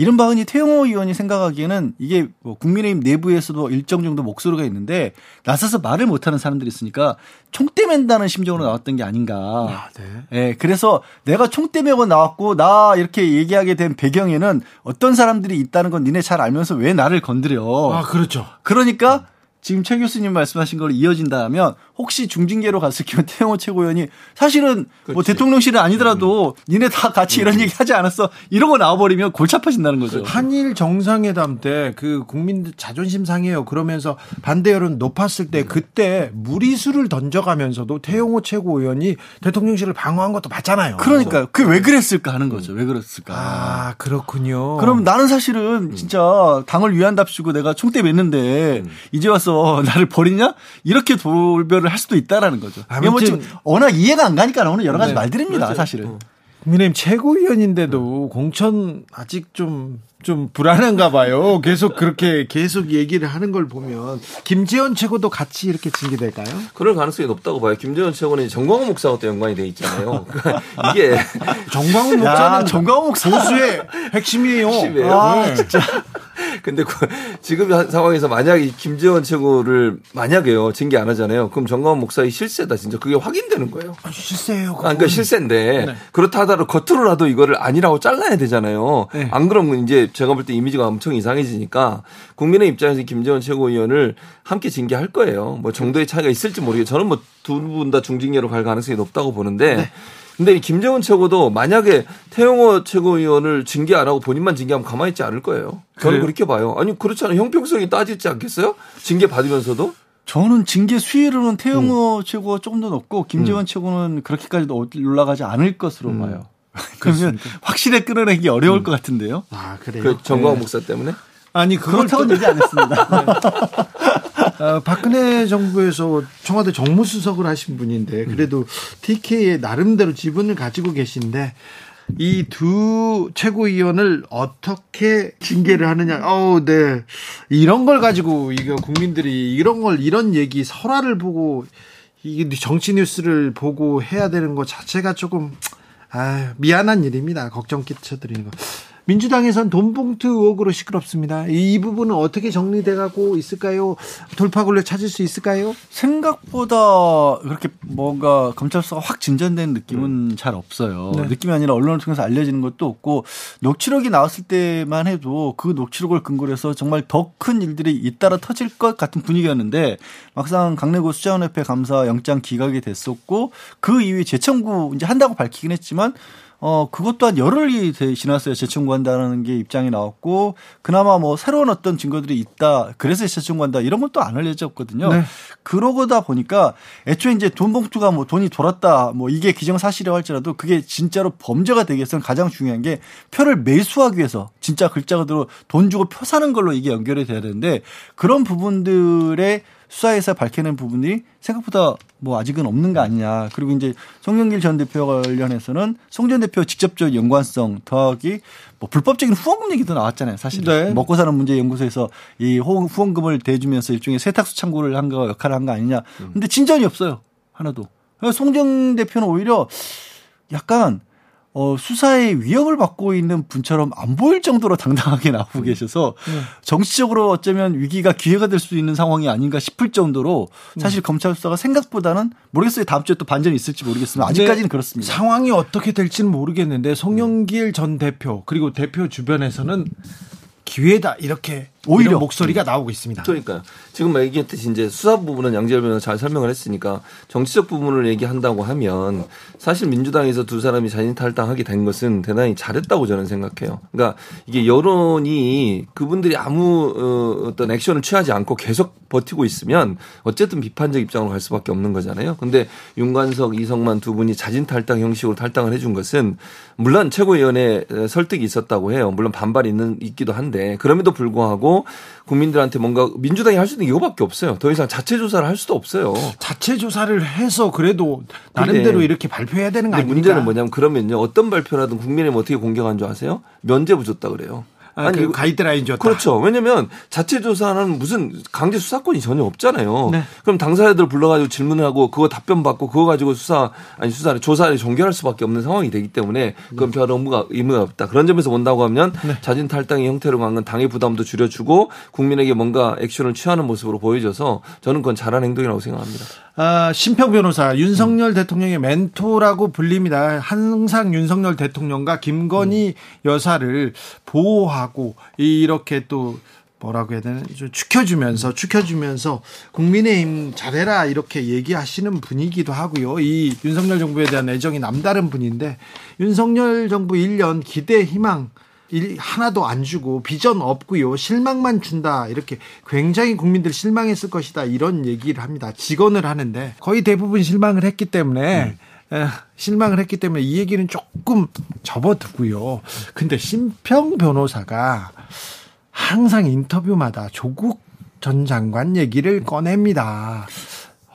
이른바 흔히 태용호 의원이 생각하기에는 이게 뭐 국민의힘 내부에서도 일정 정도 목소리가 있는데 나서서 말을 못하는 사람들이 있으니까 총대 맨다는 심정으로 나왔던 게 아닌가. 네. 예, 그래서 내가 총대 메고 나왔고 나 이렇게 얘기하게 된 배경에는 어떤 사람들이 있다는 건 니네 잘 알면서 왜 나를 건드려. 아 그렇죠. 그러니까 지금 최 교수님 말씀하신 걸로 이어진다면 혹시 중징계로 갔을 경우 태영호 최고위원이 사실은 뭐 그렇지. 대통령실은 아니더라도 니네 다 같이 이런 얘기 하지 않았어 이러고 나와버리면 골치 아파진다는 거죠. 한일 정상회담 때 그 국민들 자존심 상해요. 그러면서 반대 여론 높았을 때 그때 무리수를 던져가면서도 태용호 최고위원이 대통령실을 방어한 것도 맞잖아요. 그러니까 그 왜 그랬을까 하는 거죠. 왜 그랬을까. 아 그렇군요. 그럼 나는 사실은 진짜 당을 위한답시고 내가 총대 맸는데 이제 와서 나를 버리냐? 이렇게 돌별을 할 수도 있다라는 거죠. 이게 뭐 아무튼- 지금 워낙 이해가 안 가니까 나오는 여러 가지 네. 말들입니다, 사실은. 국민의힘 최고위원인데도 공천 아직 좀, 좀 불안한가 봐요. 계속 그렇게 계속 얘기를 하는 걸 보면. 김재원 최고도 같이 이렇게 징계될까요? 그럴 가능성이 높다고 봐요. 김재원 최고는 정광훈 목사와 또 연관이 돼 있잖아요. 그러니까 이게 정광훈 야, 목사는 정광훈 목사. 보수의 핵심이에요. 핵심이에요. 아, 진짜. 근데 그 지금 한 상황에서 만약 이 김재원 최고를 만약에요 징계 안 하잖아요. 그럼 정광훈 목사의 실세다 진짜 그게 확인되는 거예요. 실세예요. 아, 그러니까 실세인데 네. 그렇다 하더라도 겉으로라도 이거를 아니라고 잘라야 되잖아요. 네. 안 그러면 이제 제가 볼 때 이미지가 엄청 이상해지니까 국민의 입장에서 김재원 최고위원을 함께 징계할 거예요. 뭐 정도의 차이가 있을지 모르겠어요. 저는 뭐 두 분 다 중징계로 갈 가능성이 높다고 보는데 네. 근데 이 김정은 최고도 만약에 태영호 최고위원을 징계 안 하고 본인만 징계하면 가만히 있지 않을 거예요. 저는 그래요? 그렇게 봐요. 아니 그렇잖아요. 형평성이 따지지 않겠어요? 징계 받으면서도 저는 징계 수위로는 태영호 최고가 조금 더 높고 김재원 최고는 그렇게까지도 올라가지 않을 것으로 봐요. 그러면 확실히 끌어내기 어려울 것 같은데요. 아 그래요. 그 정광 목사 때문에 아니 그렇다고는 얘기 안 했습니다. 어, 박근혜 정부에서 청와대 정무수석을 하신 분인데 그래도 TK의 나름대로 지분을 가지고 계신데 이 두 최고위원을 어떻게 징계를 하느냐. 어우, 네. 이런 걸 가지고 이거 국민들이 이런 걸 이런 얘기 설화를 보고 이게 정치 뉴스를 보고 해야 되는 것 자체가 조금 아, 미안한 일입니다. 걱정 끼쳐드리는 거. 민주당에선 돈봉투 의혹으로 시끄럽습니다. 이, 이 부분은 어떻게 정리돼 가고 있을까요? 돌파구를 찾을 수 있을까요? 생각보다 그렇게 뭔가 검찰 수사가 확 진전된 느낌은 잘 없어요. 네. 느낌이 아니라 언론을 통해서 알려지는 것도 없고 녹취록이 나왔을 때만 해도 그 녹취록을 근거로 해서 정말 더 큰 일들이 잇따라 터질 것 같은 분위기였는데 막상 강내구 수자원협회 감사 영장 기각이 됐었고 그 이후에 재청구 이제 한다고 밝히긴 했지만 어, 그것 또한 열흘이 돼- 지났어요. 재청구한다는 게 입장이 나왔고, 그나마 뭐 새로운 어떤 증거들이 있다. 그래서 재청구한다. 이런 것도 안 알려졌거든요. 네. 그러고다 보니까 애초에 이제 돈 봉투가 뭐 돈이 돌았다. 뭐 이게 기정사실이라고 할지라도 그게 진짜로 범죄가 되기 위해서는 가장 중요한 게 표를 매수하기 위해서 진짜 글자 그대로 돈 주고 표 사는 걸로 이게 연결이 돼야 되는데 그런 부분들의 수사에서 밝혀낸 부분이 생각보다 뭐 아직은 없는 거 아니냐. 그리고 이제 송영길 전 대표 관련해서는 송 전 대표 직접적 연관성 더하기 뭐 불법적인 후원금 얘기도 나왔잖아요. 사실 네. 먹고 사는 문제 연구소에서 이 호- 후원금을 대주면서 일종의 세탁소 창구를 한 거 역할을 한 거 아니냐. 근데 진전이 없어요. 하나도. 송정 대표는 오히려 약간 어, 수사에 위협을 받고 있는 분처럼 안 보일 정도로 당당하게 나오고 계셔서 정치적으로 어쩌면 위기가 기회가 될 수 있는 상황이 아닌가 싶을 정도로 사실 검찰 수사가 생각보다는 모르겠어요. 다음 주에 또 반전이 있을지 모르겠지만 아직까지는 그렇습니다. 상황이 어떻게 될지는 모르겠는데 송영길 전 대표 그리고 대표 주변에서는 기회다 이렇게 오히려. 목소리가 나오고 있습니다. 그러니까 지금 얘기했듯이 이제 수사 부분은 양재열 변호사 잘 설명을 했으니까 정치적 부분을 얘기한다고 하면 사실 민주당에서 두 사람이 자진 탈당하게 된 것은 대단히 잘했다고 저는 생각해요. 그러니까 이게 여론이 그분들이 아무 어, 어떤 액션을 취하지 않고 계속 버티고 있으면 어쨌든 비판적 입장으로 갈 수밖에 없는 거잖아요. 근데 윤관석, 이성만 두 분이 자진 탈당 형식으로 탈당을 해준 것은 물론 최고위원회 설득이 있었다고 해요. 물론 반발이 있는 있기도 한데 그럼에도 불구하고 국민들한테 뭔가 민주당이 할 수 있는 게 이거밖에 없어요. 더 이상 자체 조사를 할 수도 없어요. 자체 조사를 해서 그래도 나름대로 이렇게 발표해야 되는 거 근데 아닙니까? 문제는 뭐냐면 그러면요 어떤 발표라든 국민의힘 어떻게 공격한 줄 아세요? 면제부 줬다 그래요. 아, 그 이거- 가이드라인 줬다. 그렇죠. 왜냐면 자체 조사는 무슨 강제 수사권이 전혀 없잖아요. 네. 그럼 당사자들 불러가지고 질문을 하고 그거 답변 받고 그거 가지고 수사 아니 수사를 조사를 종결할 수밖에 없는 상황이 되기 때문에 그건 별 의무가 의무가 없다. 그런 점에서 본다고 하면 네. 자진 탈당의 형태로 간건 당의 부담도 줄여주고 국민에게 뭔가 액션을 취하는 모습으로 보여져서 저는 그건 잘한 행동이라고 생각합니다. 아, 심평 변호사 윤석열 대통령의 멘토라고 불립니다. 항상 윤석열 대통령과 김건희 여사를 보호하고 이렇게 또 뭐라고 해야 되나 좀 축혀주면서 축혀주면서 국민의힘 잘해라 이렇게 얘기하시는 분이기도 하고요. 이 윤석열 정부에 대한 애정이 남다른 분인데 윤석열 정부 1년 기대 희망 일 하나도 안 주고 비전 없고요. 실망만 준다. 이렇게 굉장히 국민들 실망했을 것이다. 이런 얘기를 합니다. 직언을 하는데 거의 대부분 실망을 했기 때문에 에, 실망을 했기 때문에 이 얘기는 조금 접어두고요. 근데 심평 변호사가 항상 인터뷰마다 조국 전 장관 얘기를 꺼냅니다.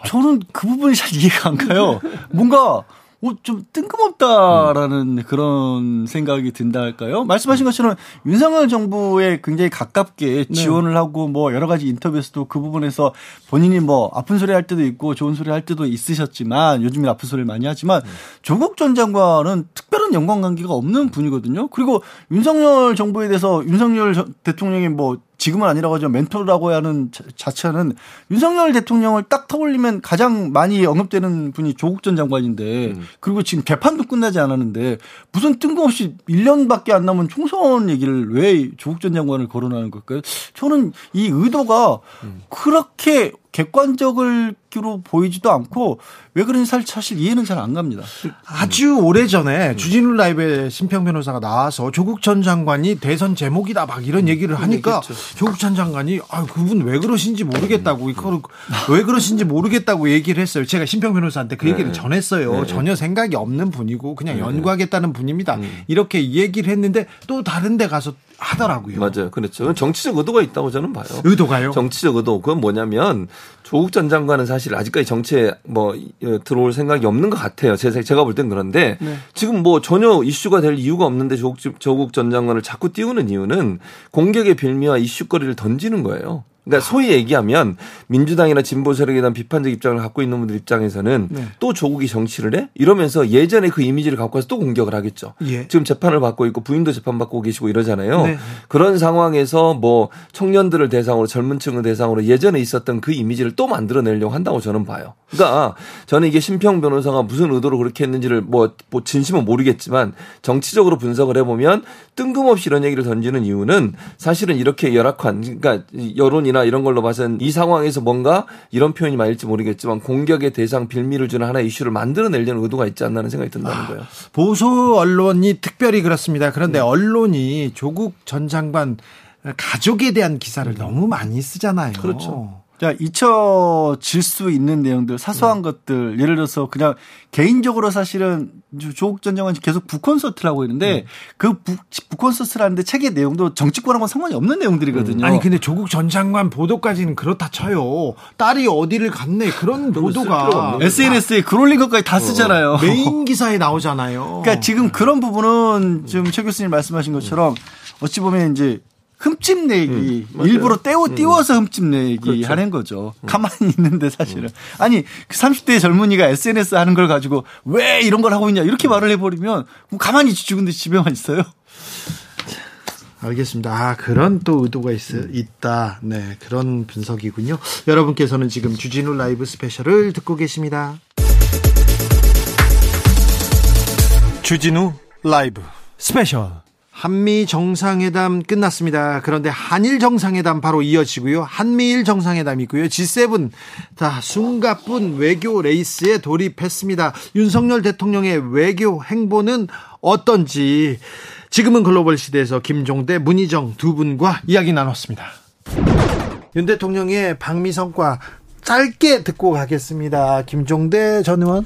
저는 그 부분이 잘 이해가 안 가요. 뭔가 어, 좀 뜬금없다라는 그런 생각이 든다 할까요? 말씀하신 것처럼 윤석열 정부에 굉장히 가깝게 지원을 하고 뭐 여러 가지 인터뷰에서도 그 부분에서 본인이 뭐 아픈 소리 할 때도 있고 좋은 소리 할 때도 있으셨지만 요즘에 아픈 소리를 많이 하지만 조국 전 장관은 특별한 연관 관계가 없는 분이거든요. 그리고 윤석열 정부에 대해서 윤석열 전- 대통령이 뭐 지금은 아니라고 하죠. 멘토라고 하는 자- 자체는 윤석열 대통령을 딱 떠올리면 가장 많이 언급되는 분이 조국 전 장관인데 그리고 지금 개판도 끝나지 않았는데 무슨 뜬금없이 1년밖에 안 남은 총선 얘기를 왜 조국 전 장관을 거론하는 걸까요? 저는 이 의도가 그렇게 객관적을 기로 보이지도 않고 왜 그런지 사실 이해는 잘 안 갑니다. 아주 오래 전에 주진우 라이브에 심평 변호사가 나와서 조국 전 장관이 대선 제목이다 막 이런 얘기를 하니까 조국 전 장관이 아 그분 왜 그러신지 모르겠다고 왜 그러신지 모르겠다고 얘기를 했어요. 제가 심평 변호사한테 그 얘기를 전했어요. 전혀 생각이 없는 분이고 그냥 연구하겠다는 분입니다. 이렇게 얘기를 했는데 또 다른 데 가서 하더라고요. 맞아요. 그렇죠. 정치적 의도가 있다고 저는 봐요. 의도가요? 정치적 의도. 그건 뭐냐면 조국 전 장관은 사실 아직까지 정치에 뭐 어, 들어올 생각이 없는 것 같아요. 제- 제가 볼 땐 그런데 지금 뭐 전혀 이슈가 될 이유가 없는데 조국, 조국 전 장관을 자꾸 띄우는 이유는 공격의 빌미와 이슈거리를 던지는 거예요. 그러니까 소위 얘기하면 민주당이나 진보 세력에 대한 비판적 입장을 갖고 있는 분들 입장에서는 네. 또 조국이 정치를 해? 이러면서 예전에 그 이미지를 갖고 와서 또 공격을 하겠죠. 예. 지금 재판을 받고 있고 부인도 재판 받고 계시고 이러잖아요. 네. 그런 상황에서 뭐 청년들을 대상으로 젊은 층을 대상으로 예전에 있었던 그 이미지를 또 만들어내려고 한다고 저는 봐요. 그러니까 저는 이게 심평 변호사가 무슨 의도로 그렇게 했는지를 뭐, 뭐 진심은 모르겠지만 정치적으로 분석을 해보면 뜬금없이 이런 얘기를 던지는 이유는 사실은 이렇게 열악한 그러니까 여론이나 이런 걸로 봐서는 이 상황에서 뭔가 이런 표현이 맞을지 모르겠지만 공격의 대상 빌미를 주는 하나의 이슈를 만들어내려는 의도가 있지 않나는 생각이 든다는 거예요. 보수 언론이 특별히 그렇습니다. 그런데 언론이 조국 전 장관 가족에 대한 기사를 너무 많이 쓰잖아요. 그렇죠. 자, 잊혀질 수 있는 내용들, 사소한 것들, 예를 들어서 그냥 개인적으로 사실은 조국 전 장관이 계속 북콘서트를 하고 있는데 그 북, 북콘서트를 하는데 책의 내용도 정치권하고는 상관이 없는 내용들이거든요. 아니 근데 조국 전 장관 보도까지는 그렇다 쳐요. 딸이 어디를 갔네 그런 쓸 필요가 보도가 SNS에 글 올린 것까지 다 쓰잖아요. 메인 기사에 나오잖아요. 그러니까 지금 그런 부분은 지금 최 교수님 말씀하신 것처럼 어찌 보면 이제 흠집 내기 일부러 떼워 띄워서 흠집 내기 하는 거죠. 가만히 있는데 사실은 아니 그 30대 젊은이가 SNS 하는 걸 가지고 왜 이런 걸 하고 있냐 이렇게 말을 해버리면 가만히 죽은 데 집에만 있어요. 알겠습니다. 아, 그런 또 의도가 있, 있다. 네, 그런 분석이군요. 여러분께서는 지금 주진우 라이브 스페셜을 듣고 계십니다. 주진우 라이브 스페셜. 한미 정상회담 끝났습니다. 그런데 한일 정상회담 바로 이어지고요. 한미일 정상회담이 있고요. G7 다 숨가쁜 외교 레이스에 돌입했습니다. 윤석열 대통령의 외교 행보는 어떤지 지금은 글로벌 시대에서 김종대, 문희정 두 분과 이야기 나눴습니다. 윤 대통령의 방미 성과 짧게 듣고 가겠습니다. 김종대 전 의원.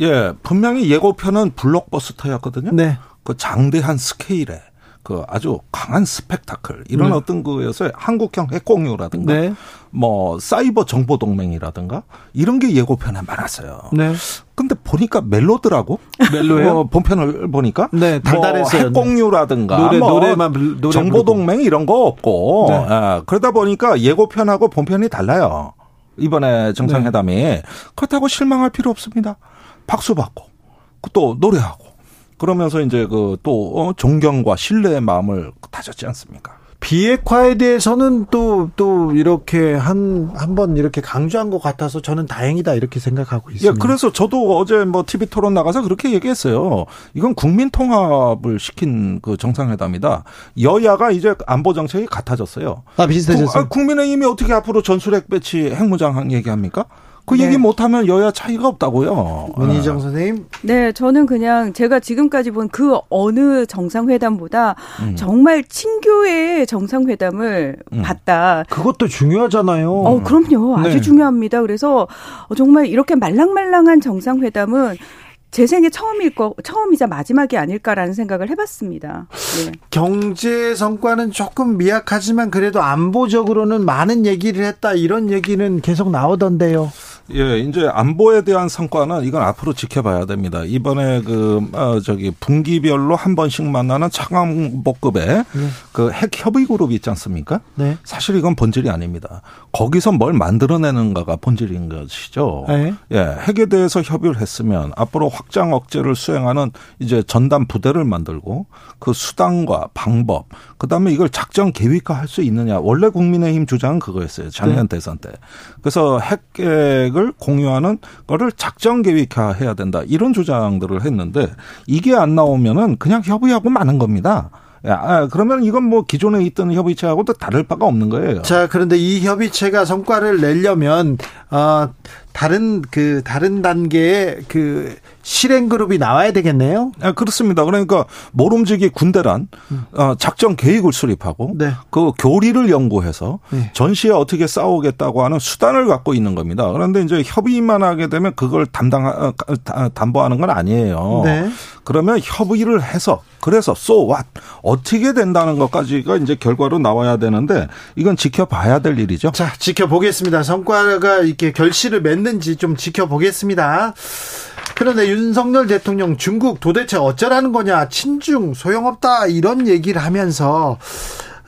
예, 분명히 예고편은 블록버스터였거든요. 네. 그 장대한 스케일에 그 아주 강한 스펙타클 이런 네. 어떤 거에서 한국형 핵공유라든가 네. 뭐 사이버 정보 동맹이라든가 이런 게 예고편에 많았어요. 네. 근데 보니까 멜로더라고. 멜로예요? 어, 본편을 보니까 네, 달달했어요. 뭐 핵공유라든가 노래, 뭐 노래만 불- 노래 정보. 동맹 이런 거 없고 네. 예, 그러다 보니까 예고편하고 본편이 달라요. 이번에 정상회담이 네. 그렇다고 실망할 필요 없습니다. 박수 받고 또 노래하고 그러면서 이제 그 또 존경과 신뢰의 마음을 다졌지 않습니까? 비핵화에 대해서는 또, 또 이렇게 한, 한 번 이렇게 강조한 것 같아서 저는 다행이다 이렇게 생각하고 예, 있습니다. 그래서 저도 어제 뭐 TV 토론 나가서 그렇게 얘기했어요. 이건 국민 통합을 시킨 그 정상회담이다. 여야가 이제 안보 정책이 같아졌어요. 아, 국, 비슷해졌어요. 아, 국민의힘이 어떻게 앞으로 전술핵 배치 핵무장 얘기합니까? 그 네. 얘기 못하면 여야 차이가 없다고요. 문희정 선생님. 네, 저는 그냥 제가 지금까지 본 그 어느 정상회담보다 음. 정말 친교의 정상회담을 음. 봤다. 그것도 중요하잖아요. 어, 그럼요. 아주 네. 중요합니다. 그래서 어, 정말 이렇게 말랑말랑한 정상회담은 제 생애 처음일 거, 처음이자 마지막이 아닐까라는 생각을 해봤습니다. 네. 경제 성과는 조금 미약하지만 그래도 안보적으로는 많은 얘기를 했다 이런 얘기는 계속 나오던데요. 예, 이제 안보에 대한 성과는 이건 앞으로 지켜봐야 됩니다. 이번에 그, 어, 저기, 분기별로 한 번씩 만나는 차관복급의 그핵 협의 그룹이 있지 않습니까? 네. 사실 이건 본질이 아닙니다. 거기서 뭘 만들어내는가가 본질인 것이죠. 네. 예, 핵에 대해서 협의를 했으면 앞으로 확장 억제를 수행하는 이제 전담 부대를 만들고 그 수단과 방법, 그 다음에 이걸 작전 계획화할 수 있느냐. 원래 국민의힘 주장은 그거였어요. 작년 대선 때. 그래서 핵계획을 공유하는 거를 작전 계획화 해야 된다. 이런 주장들을 했는데 이게 안 나오면은 그냥 협의하고 마는 겁니다. 야, 아, 그러면 이건 뭐 기존에 있던 협의체하고도 다를 바가 없는 거예요. 자, 그런데 이 협의체가 성과를 내려면 어, 다른 그 다른 단계의 그 실행 그룹이 나와야 되겠네요. 아, 그렇습니다. 그러니까 모름지기 군대란 어, 작전 계획을 수립하고 네. 그 교리를 연구해서 네. 전시에 어떻게 싸우겠다고 하는 수단을 갖고 있는 겁니다. 그런데 이제 협의만 하게 되면 그걸 담당 어, 다- 담보하는 건 아니에요. 네. 그러면 협의를 해서 그래서 so what 어떻게 된다는 것까지가 이제 결과로 나와야 되는데 이건 지켜봐야 될 일이죠. 자, 지켜보겠습니다. 성과가 이렇게 결실을 맺는 지 좀 지켜보겠습니다. 그런데 윤석열 대통령 중국 도대체 어쩌라는 거냐, 친중, 소용없다, 이런 얘기를 하면서,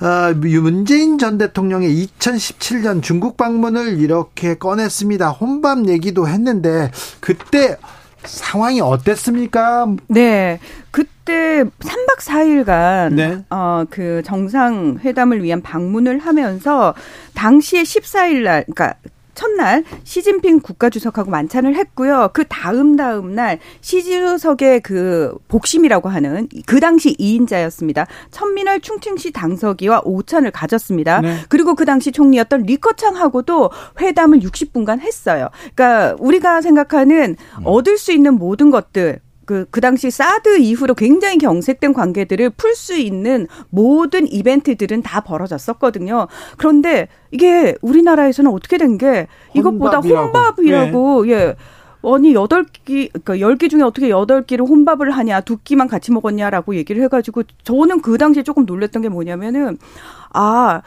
어, 문재인 전 대통령의 2017년 중국 방문을 이렇게 꺼냈습니다. 혼밥 얘기도 했는데, 그때 상황이 어땠습니까? 네. 그때 3박 4일간 네. 어, 그 정상회담을 위한 방문을 하면서 당시에 14일 날 그러니까 첫날 시진핑 국가주석하고 만찬을 했고요. 그 다음 다음 날 시주석의 그 복심이라고 하는 그 당시 2인자였습니다. 천민월 충칭시 당서기와 오찬을 가졌습니다. 네. 그리고 그 당시 총리였던 리커창하고도 회담을 60분간 했어요. 그러니까 우리가 생각하는 얻을 수 있는 모든 것들 그, 그 당시 사드 이후로 굉장히 경색된 관계들을 풀 수 있는 모든 이벤트들은 다 벌어졌었거든요. 그런데 이게 우리나라에서는 어떻게 된 게 이것보다 혼밥이라고. 혼밥이라고, 예. 아니 여덟 끼 그러니까 열끼 중에 어떻게 여덟 끼를 혼밥을 하냐 두 끼만 같이 먹었냐라고 얘기를 해가지고 저는 그 당시에 조금 놀랬던 게 뭐냐면은 아.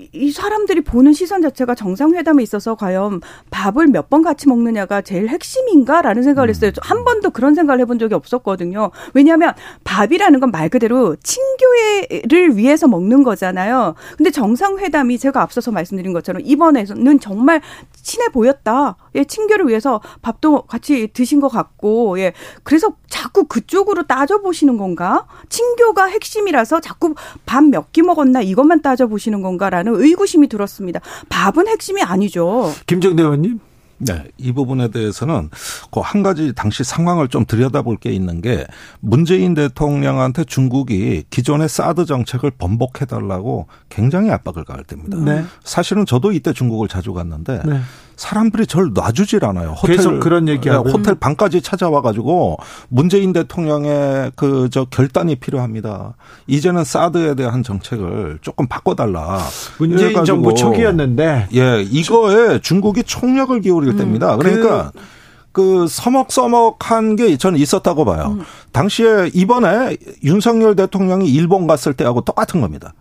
이- 이 사람들이 보는 시선 자체가 정상회담에 있어서 과연 밥을 몇 번 같이 먹느냐가 제일 핵심인가라는 생각을 했어요. 한 번도 그런 생각을 해본 적이 없었거든요. 왜냐하면 밥이라는 건 말 그대로 친교회를 위해서 먹는 거잖아요. 근데 정상회담이 제가 앞서서 말씀드린 것처럼 이번에는 정말 친해 보였다. 예, 친교를 위해서 밥도 같이 드신 것 같고, 예. 그래서 자꾸 그쪽으로 따져보시는 건가? 친교가 핵심이라서 자꾸 밥 몇 끼 먹었나 이것만 따져보시는 건가라는 의구심이 들었습니다. 밥은 핵심이 아니죠. 김정대 의원님? 네, 이 부분에 대해서는 그 한 가지 당시 상황을 좀 들여다볼 게 있는 게 문재인 대통령한테 중국이 기존의 사드 정책을 번복해달라고 굉장히 압박을 가할 때입니다. 네. 사실은 저도 이때 중국을 자주 갔는데 네. 사람들이 절 놔주질 않아요. 호텔, 계속 그런 얘기하고요. 네, 호텔 방까지 찾아와 가지고 문재인 대통령의 그 저 결단이 필요합니다. 이제는 사드에 대한 정책을 조금 바꿔달라. 문재인 정부 초기였는데 예, 이거에 중국이 총력을 기울일 때입니다. 그러니까 그 서먹서먹한 게 저는 있었다고 봐요. 당시에 이번에 윤석열 대통령이 일본 갔을 때하고 똑같은 겁니다.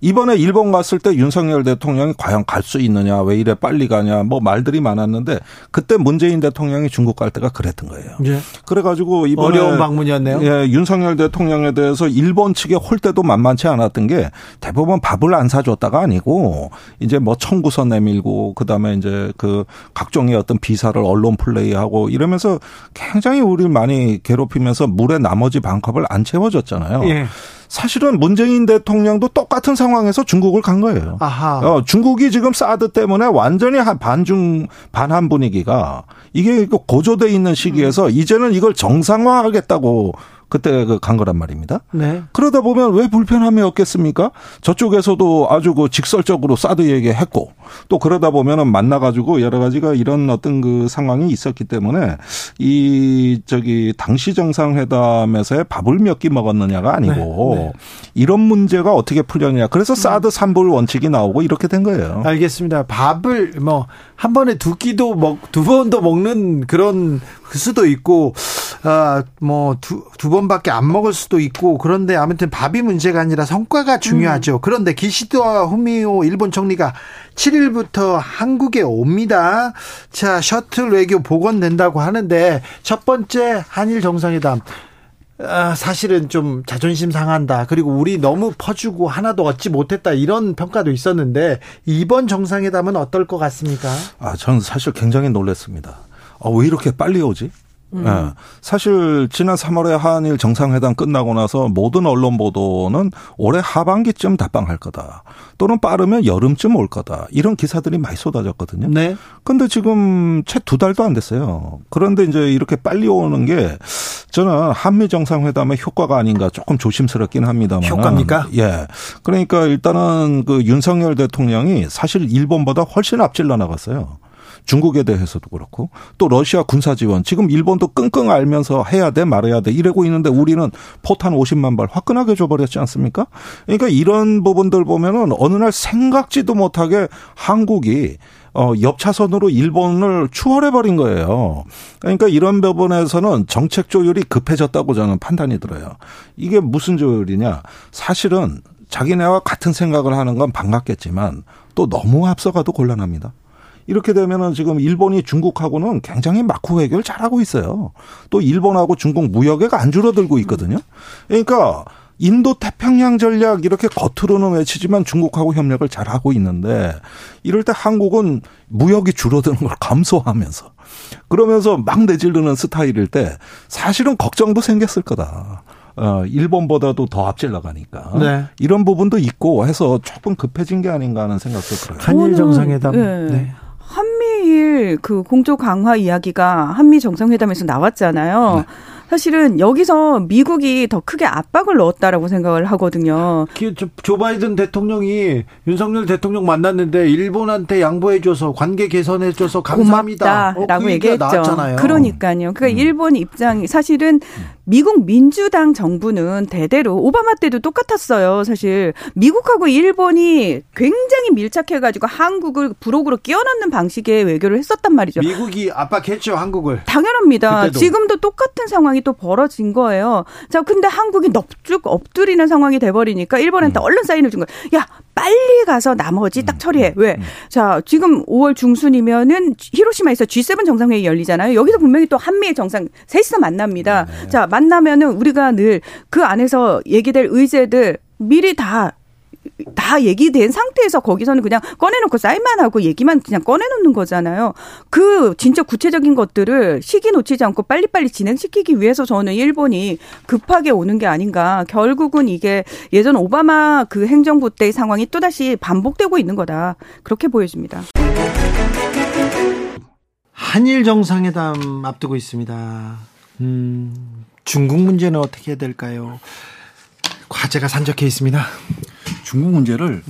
이번에 일본 갔을 때 윤석열 대통령이 과연 갈 수 있느냐, 왜 이래 빨리 가냐, 뭐 말들이 많았는데 그때 문재인 대통령이 중국 갈 때가 그랬던 거예요. 예. 그래가지고 이번에 어려운 방문이었네요. 예, 윤석열 대통령에 대해서 일본 측의 홀대도 만만치 않았던 게 대부분 밥을 안 사줬다가 아니고 이제 뭐 청구서 내밀고 그 다음에 이제 그 각종의 어떤 비사를 언론 플레이하고 이러면서 굉장히 우리를 많이 괴롭히면서 물에 나머지 반컵을 안 채워줬잖아요. 예. 사실은 문재인 대통령도 똑같은 상황에서 중국을 간 거예요. 아하. 어, 중국이 지금 사드 때문에 완전히 한 반중 반한 분위기가 이게 그 고조돼 있는 시기에서 이제는 이걸 정상화하겠다고 그때 그간 거란 말입니다. 네. 그러다 보면 왜 불편함이 없겠습니까? 저쪽에서도 아주 그 직설적으로 사드 얘기했고 또 그러다 보면은 만나가지고 여러 가지가 이런 어떤 그 상황이 있었기 때문에 이 저기 당시 정상회담에서의 밥을 몇 끼 먹었느냐가 아니고 네, 네. 이런 문제가 어떻게 풀렸냐. 그래서 사드 삼불 원칙이 나오고 이렇게 된 거예요. 알겠습니다. 밥을 뭐 한 번에 두 끼도 먹 두 번도 먹는 그런 수도 있고 아 뭐두 두 번밖에 안 먹을 수도 있고 그런데 아무튼 밥이 문제가 아니라 성과가 중요하죠. 그런데 기시다 후미오 일본 총리가 7일부터 한국에 옵니다. 자, 셔틀 외교 복원된다고 하는데 첫 번째 한일 정상회담 아, 사실은 좀 자존심 상한다. 그리고 우리 너무 퍼주고 하나도 얻지 못했다. 이런 평가도 있었는데 이번 정상회담은 어떨 것 같습니까? 아, 저는 사실 굉장히 놀랐습니다. 아, 왜 이렇게 빨리 오지? 예. 사실 지난 3월에 한일 정상회담 끝나고 나서 모든 언론 보도는 올해 하반기쯤 답방할 거다. 또는 빠르면 여름쯤 올 거다. 이런 기사들이 많이 쏟아졌거든요. 네. 근데 지금 채 두 달도 안 됐어요. 그런데 이제 이렇게 빨리 오는 게 저는 한미 정상회담의 효과가 아닌가 조금 조심스럽긴 합니다만. 효과입니까? 예. 그러니까 일단은 그 윤석열 대통령이 사실 일본보다 훨씬 앞질러 나갔어요. 중국에 대해서도 그렇고 또 러시아 군사 지원 지금 일본도 끙끙 알면서 해야 돼 말아야 돼 이러고 있는데 우리는 포탄 50만 발 화끈하게 줘버렸지 않습니까? 그러니까 이런 부분들 보면은 어느 날 생각지도 못하게 한국이 어, 옆 차선으로 일본을 추월해 버린 거예요. 그러니까 이런 부분에서는 정책 조율이 급해졌다고 저는 판단이 들어요. 이게 무슨 조율이냐? 사실은 자기네와 같은 생각을 하는 건 반갑겠지만 또 너무 앞서가도 곤란합니다. 이렇게 되면은 지금 일본이 중국하고는 굉장히 마쿠 해결 잘하고 있어요. 또 일본하고 중국 무역액 안 줄어들고 있거든요. 그러니까 인도 태평양 전략 이렇게 겉으로는 외치지만 중국하고 협력을 잘 하고 있는데 이럴 때 한국은 무역이 줄어드는 걸 감소하면서 그러면서 막 내지르는 스타일일 때 사실은 걱정도 생겼을 거다. 어, 일본보다도 더 앞질 나가니까. 네. 이런 부분도 있고 해서 조금 급해진 게 아닌가 하는 생각도 들어요. 한일 정상회담. 네. 네. 한미일 그 공조 강화 이야기가 한미 정상회담에서 나왔잖아요. 네. 사실은 여기서 미국이 더 크게 압박을 넣었다라고 생각을 하거든요. 그, 조- 조 바이든 대통령이 윤석열 대통령 만났는데 일본한테 양보해줘서 관계 개선해줘서 감사합니다. 고맙다라고 어, 그 얘기했죠. 나왔잖아요. 그러니까요. 그러니까 음. 일본 입장이 사실은 미국 민주당 정부는 대대로 오바마 때도 똑같았어요. 사실 미국하고 일본이 굉장히 밀착해가지고 한국을 부록으로 끼워넣는 방식의 외교를 했었단 말이죠. 미국이 압박했죠 한국을. 당연합니다. 그때도. 지금도 똑같은 상황이 또 벌어진 거예요. 자, 근데 한국이 넙죽 엎드리는 상황이 돼버리니까 일본한테 얼른 사인을 준 거예요. 야, 빨리 가서 나머지 딱 처리해. 왜? 자, 지금 5월 중순이면은 히로시마에서 G7 정상회의 열리잖아요. 여기서 분명히 또 한미의 정상 셋이서 만납니다. 자, 만나면은 우리가 늘 그 안에서 얘기될 의제들 미리 다 다 얘기된 상태에서 거기서는 그냥 꺼내놓고 사인만 하고 얘기만 그냥 꺼내놓는 거잖아요. 그 진짜 구체적인 것들을 시기 놓치지 않고 빨리빨리 진행시키기 위해서 저는 일본이 급하게 오는 게 아닌가. 결국은 이게 예전 오바마 그 행정부 때의 상황이 또다시 반복되고 있는 거다. 그렇게 보여집니다. 한일 정상회담 앞두고 있습니다. 음, 중국 문제는 어떻게 해야 될까요? 과제가 산적해 있습니다. 중국 문제를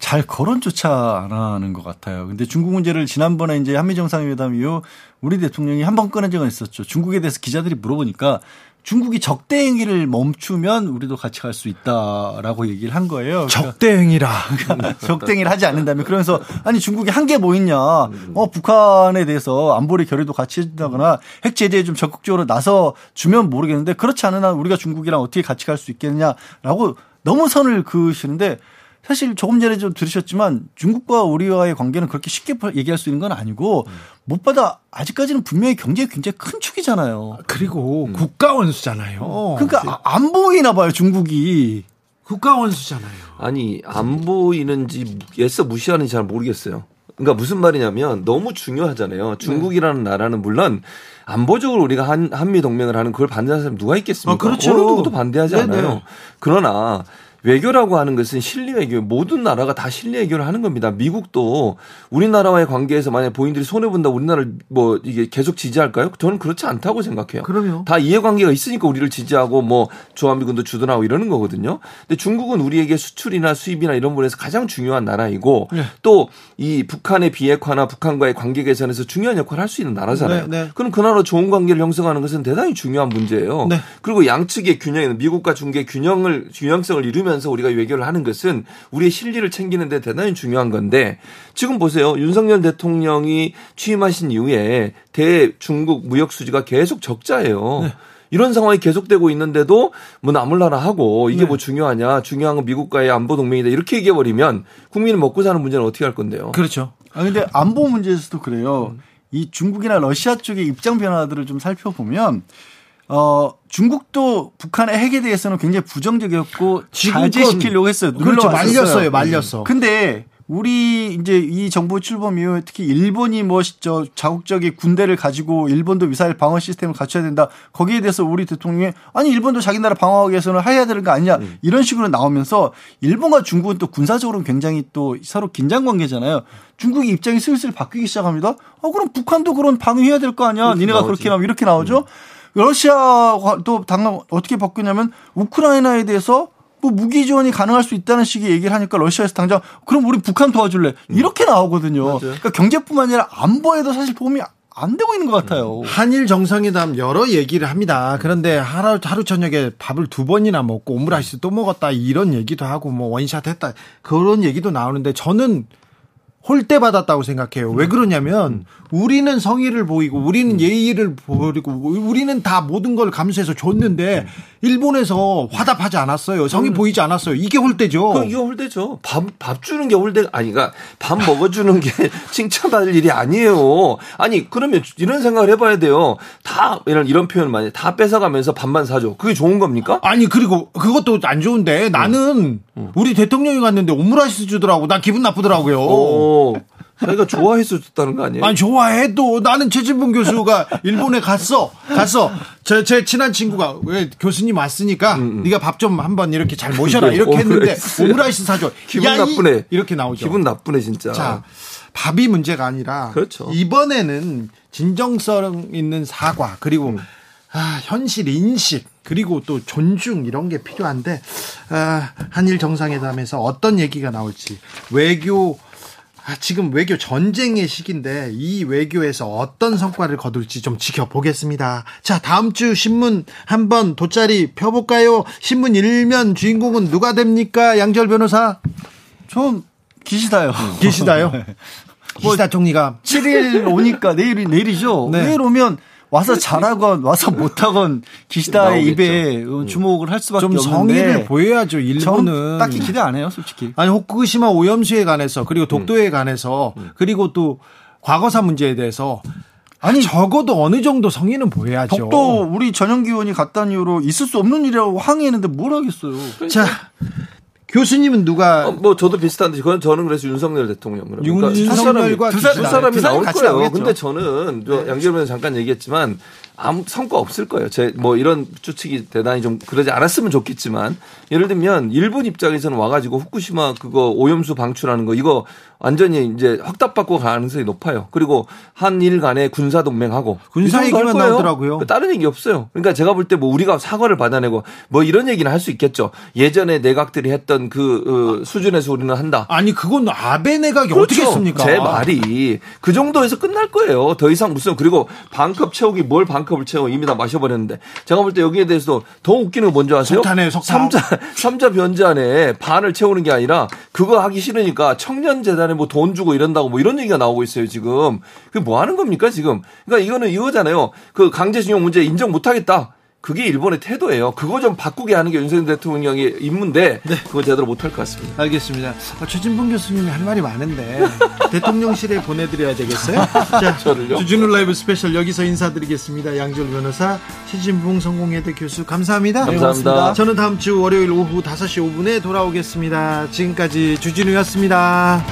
잘 거론조차 안 하는 것 같아요. 근데 중국 문제를 지난번에 이제 한미 정상회담 이후 우리 대통령이 한 번 꺼낸 적은 있었죠. 중국에 대해서 기자들이 물어보니까 중국이 적대 행위를 멈추면 우리도 같이 갈 수 있다라고 얘기를 한 거예요. 그러니까 적대 행위라. 적대 행위를 하지 않는다면 그러면서 아니 중국이 한 게 뭐 있냐. 어 북한에 대해서 안보리 결의도 같이 해준다거나 핵 제재에 좀 적극적으로 나서 주면 모르겠는데 그렇지 한 우리가 중국이랑 어떻게 같이 갈 수 있겠냐라고 너무 선을 그으시는데 사실 조금 전에 좀 들으셨지만 중국과 우리와의 관계는 그렇게 쉽게 얘기할 수 있는 건 아니고 무엇보다 아직까지는 분명히 경제가 굉장히 큰 축이잖아요. 그리고 국가 원수잖아요. 그러니까 아- 안 보이나 봐요 중국이. 국가 원수잖아요. 아니 안 보이는지 애써 무시하는지 잘 모르겠어요. 그러니까 무슨 말이냐면 너무 중요하잖아요. 중국이라는 나라는 물론 안보적으로 우리가 한, 한미 동맹을 하는 그걸 반대하는 사람 누가 있겠습니까? 아, 그렇죠. 어느 누구도 반대하지 네네. 않아요. 그러나 외교라고 하는 것은 실리 외교, 모든 나라가 다 실리 외교를 하는 겁니다. 미국도 우리나라와의 관계에서 만약 본인들이 손해 본다 우리나라를 뭐 이게 계속 지지할까요? 저는 그렇지 않다고 생각해요. 그럼요. 다 이해관계가 있으니까 우리를 지지하고 뭐 주한미군도 주둔하고 이러는 거거든요. 근데 중국은 우리에게 수출이나 수입이나 이런 부분에서 가장 중요한 나라이고 네. 또이 북한의 비핵화나 북한과의 관계 개선에서 중요한 역할을 할 수 있는 나라잖아요. 네, 네. 그럼 그 나라 좋은 관계를 형성하는 것은 대단히 중요한 문제예요. 네. 그리고 양측의 균형, 미국과 중국의 균형을 균형성을 이루면 서 우리가 외교를 하는 것은 우리의 실리를 챙기는데 대단히 중요한 건데 지금 보세요. 윤석열 대통령이 취임하신 이후에 대 중국 무역 수지가 계속 적자예요. 네. 이런 상황이 계속되고 있는데도 뭐 나물나라 하고 이게 네. 뭐 중요하냐 중요한 건 미국과의 안보 동맹이다 이렇게 얘기해 버리면 국민이 먹고 사는 문제는 어떻게 할 건데요? 그렇죠. 아 근데 안보 문제에서도 그래요. 이 중국이나 러시아 쪽의 입장 변화들을 좀 살펴보면 어 중국도 북한의 핵에 대해서는 굉장히 부정적이었고 자제시키려고 했어요. 그렇죠. 말렸어요. 말렸어. 근데 우리 이제 이 정부 출범 이후 특히 일본이 뭐저 자국적인 군대를 가지고 일본도 미사일 방어 시스템을 갖춰야 된다. 거기에 대해서 우리 대통령이 아니 일본도 자기 나라 방어하기 위해서는 해야 되는 거 아니냐 이런 식으로 나오면서 일본과 중국은 또 군사적으로 굉장히 또 서로 긴장 관계잖아요. 중국의 입장이 슬슬 바뀌기 시작합니다. 어 그럼 북한도 그런 방위해야 될 거 아니야. 니네가 나오지. 그렇게 나오면 이렇게 나오죠. 러시아도 당장 어떻게 바뀌냐면 우크라이나에 대해서 뭐 무기 지원이 가능할 수 있다는 식의 얘기를 하니까 러시아에서 당장 그럼 우리 북한 도와줄래 이렇게 나오거든요. 그러니까 경제뿐만 아니라 안보에도 사실 도움이 안 되고 있는 것 같아요. 한일 정상회담 여러 얘기를 합니다. 그런데 하루, 하루 저녁에 밥을 두 번이나 먹고 오므라이스 또 먹었다 이런 얘기도 하고 뭐 원샷 했다 그런 얘기도 나오는데 저는 홀대 받았다고 생각해요. 왜 그러냐면 우리는 성의를 보이고 우리는 예의를 보이고 우리는 다 모든 걸 감수해서 줬는데 일본에서 화답하지 않았어요. 성의 보이지 않았어요. 이게 홀대죠. 그 이거 홀대죠. 밥, 밥 주는 게 홀대, 아니, 그러니까 밥 먹어주는 게 칭찬받을 일이 아니에요. 아니, 그러면 이런 생각을 해봐야 돼요. 다, 이런, 이런 표현 많이, 다 뺏어가면서 밥만 사줘. 그게 좋은 겁니까? 아니 그리고 그것도 안 좋은데 나는 우리 대통령이 갔는데 오므라이스 주더라고. 나 기분 나쁘더라고요. 오, 자기가 좋아해서 줬다는 거 아니에요? 아니 좋아해도 나는 최진봉 교수가 일본에 갔어 갔어 제, 제 친한 친구가 왜 교수님 왔으니까 네가 밥 좀 한번 이렇게 잘 모셔라 이렇게 했는데 오므라이스. 사줘 기분 야, 이- 나쁘네. 이렇게 나오죠 기분 나쁘네, 진짜. 자 밥이 문제가 아니라 그렇죠. 이번에는 진정성 있는 사과 그리고 음. 아, 현실 인식 그리고 또 존중 이런 게 필요한데 아, 한일 정상회담에서 어떤 얘기가 나올지 외교 아, 지금 외교 전쟁의 시기인데 이 외교에서 어떤 성과를 거둘지 좀 지켜보겠습니다. 자, 다음 주 신문 한번 돗자리 펴볼까요? 신문 일면 주인공은 누가 됩니까? 양절 변호사 좀 기시다요. 계시다요? 네. 기시다 총리가 7일 오니까 내일이 내일이죠. 네. 내일 오면 와서 잘하건 와서 못하건 기시다의. 입에 어, 주목을 할 수밖에 좀 없는데 성의를 보여야죠. 일본은 저는 딱히 기대 안 해요, 솔직히. 아니 호쿠시마 오염수에 관해서 그리고 독도에 관해서 그리고 또 과거사 문제에 대해서 아니 적어도 어느 정도 성의는 보여야죠. 독도 우리 전용기 의원이 갔다는 이유로 있을 수 없는 일이라고 항의했는데 뭘 하겠어요. 자 교수님은 누가 어, 뭐 저도 비슷한데 그건 저는 그래서 윤석열 대통령 그러니까 윤- 두 윤석열과 사람이, 두, 사-. 사람이 두 나올 거예요. 나오겠죠. 근데 저는 저 양재범 잠깐 얘기했지만 아무 성과 없을 거예요. 제 뭐 이런 추측이 대단히 좀 그러지 않았으면 좋겠지만 예를 들면 일본 입장에서는 와가지고 후쿠시마 그거 오염수 방출하는 거 이거 완전히 이제 확답받고 가능성이 높아요. 그리고 한일 간에 군사 동맹하고 군사 얘기만. 나오더라고요. 다른 얘기 없어요. 그러니까 제가 볼 때 뭐 우리가 사과를 받아내고 뭐 이런 얘기는 할 수 있겠죠. 예전에 내각들이 했던 그 어, 수준에서 우리는 한다. 아니 그건 아베 내각이 어떻게 했습니까? 제 말이 그 정도에서 끝날 거예요. 더 이상 무슨 그리고 반컵 채우기 뭘 반컵을 채워 이미 다 마셔버렸는데 제가 볼 때 여기에 대해서 더 웃기는 거 뭔지 아세요? 석탄이에요, 석탄. 삼자 삼자 변제 안에 반을 채우는 게 아니라 그거 하기 싫으니까 청년 재단 에 뭐 돈 주고 이런다고 뭐 이런 얘기가 나오고 있어요 지금. 그게 뭐 하는 겁니까 지금? 그러니까 이거는 이거잖아요. 그 강제징용 문제 인정 못하겠다. 그게 일본의 태도예요. 그거 좀 바꾸게 하는 게 윤석열 대통령의 임무인데 그거 제대로 못할 것 같습니다. 알겠습니다. 아, 최진봉 교수님이 할 말이 많은데 대통령실에 보내드려야 되겠어요? 자, 저를요? 주진우 라이브 스페셜 여기서 인사드리겠습니다. 양지열 변호사, 최진봉 성공회대 교수 감사합니다. 네, 감사합니다. 저는 다음 주 월요일 오후 5시 5분에 돌아오겠습니다. 지금까지 주진우였습니다.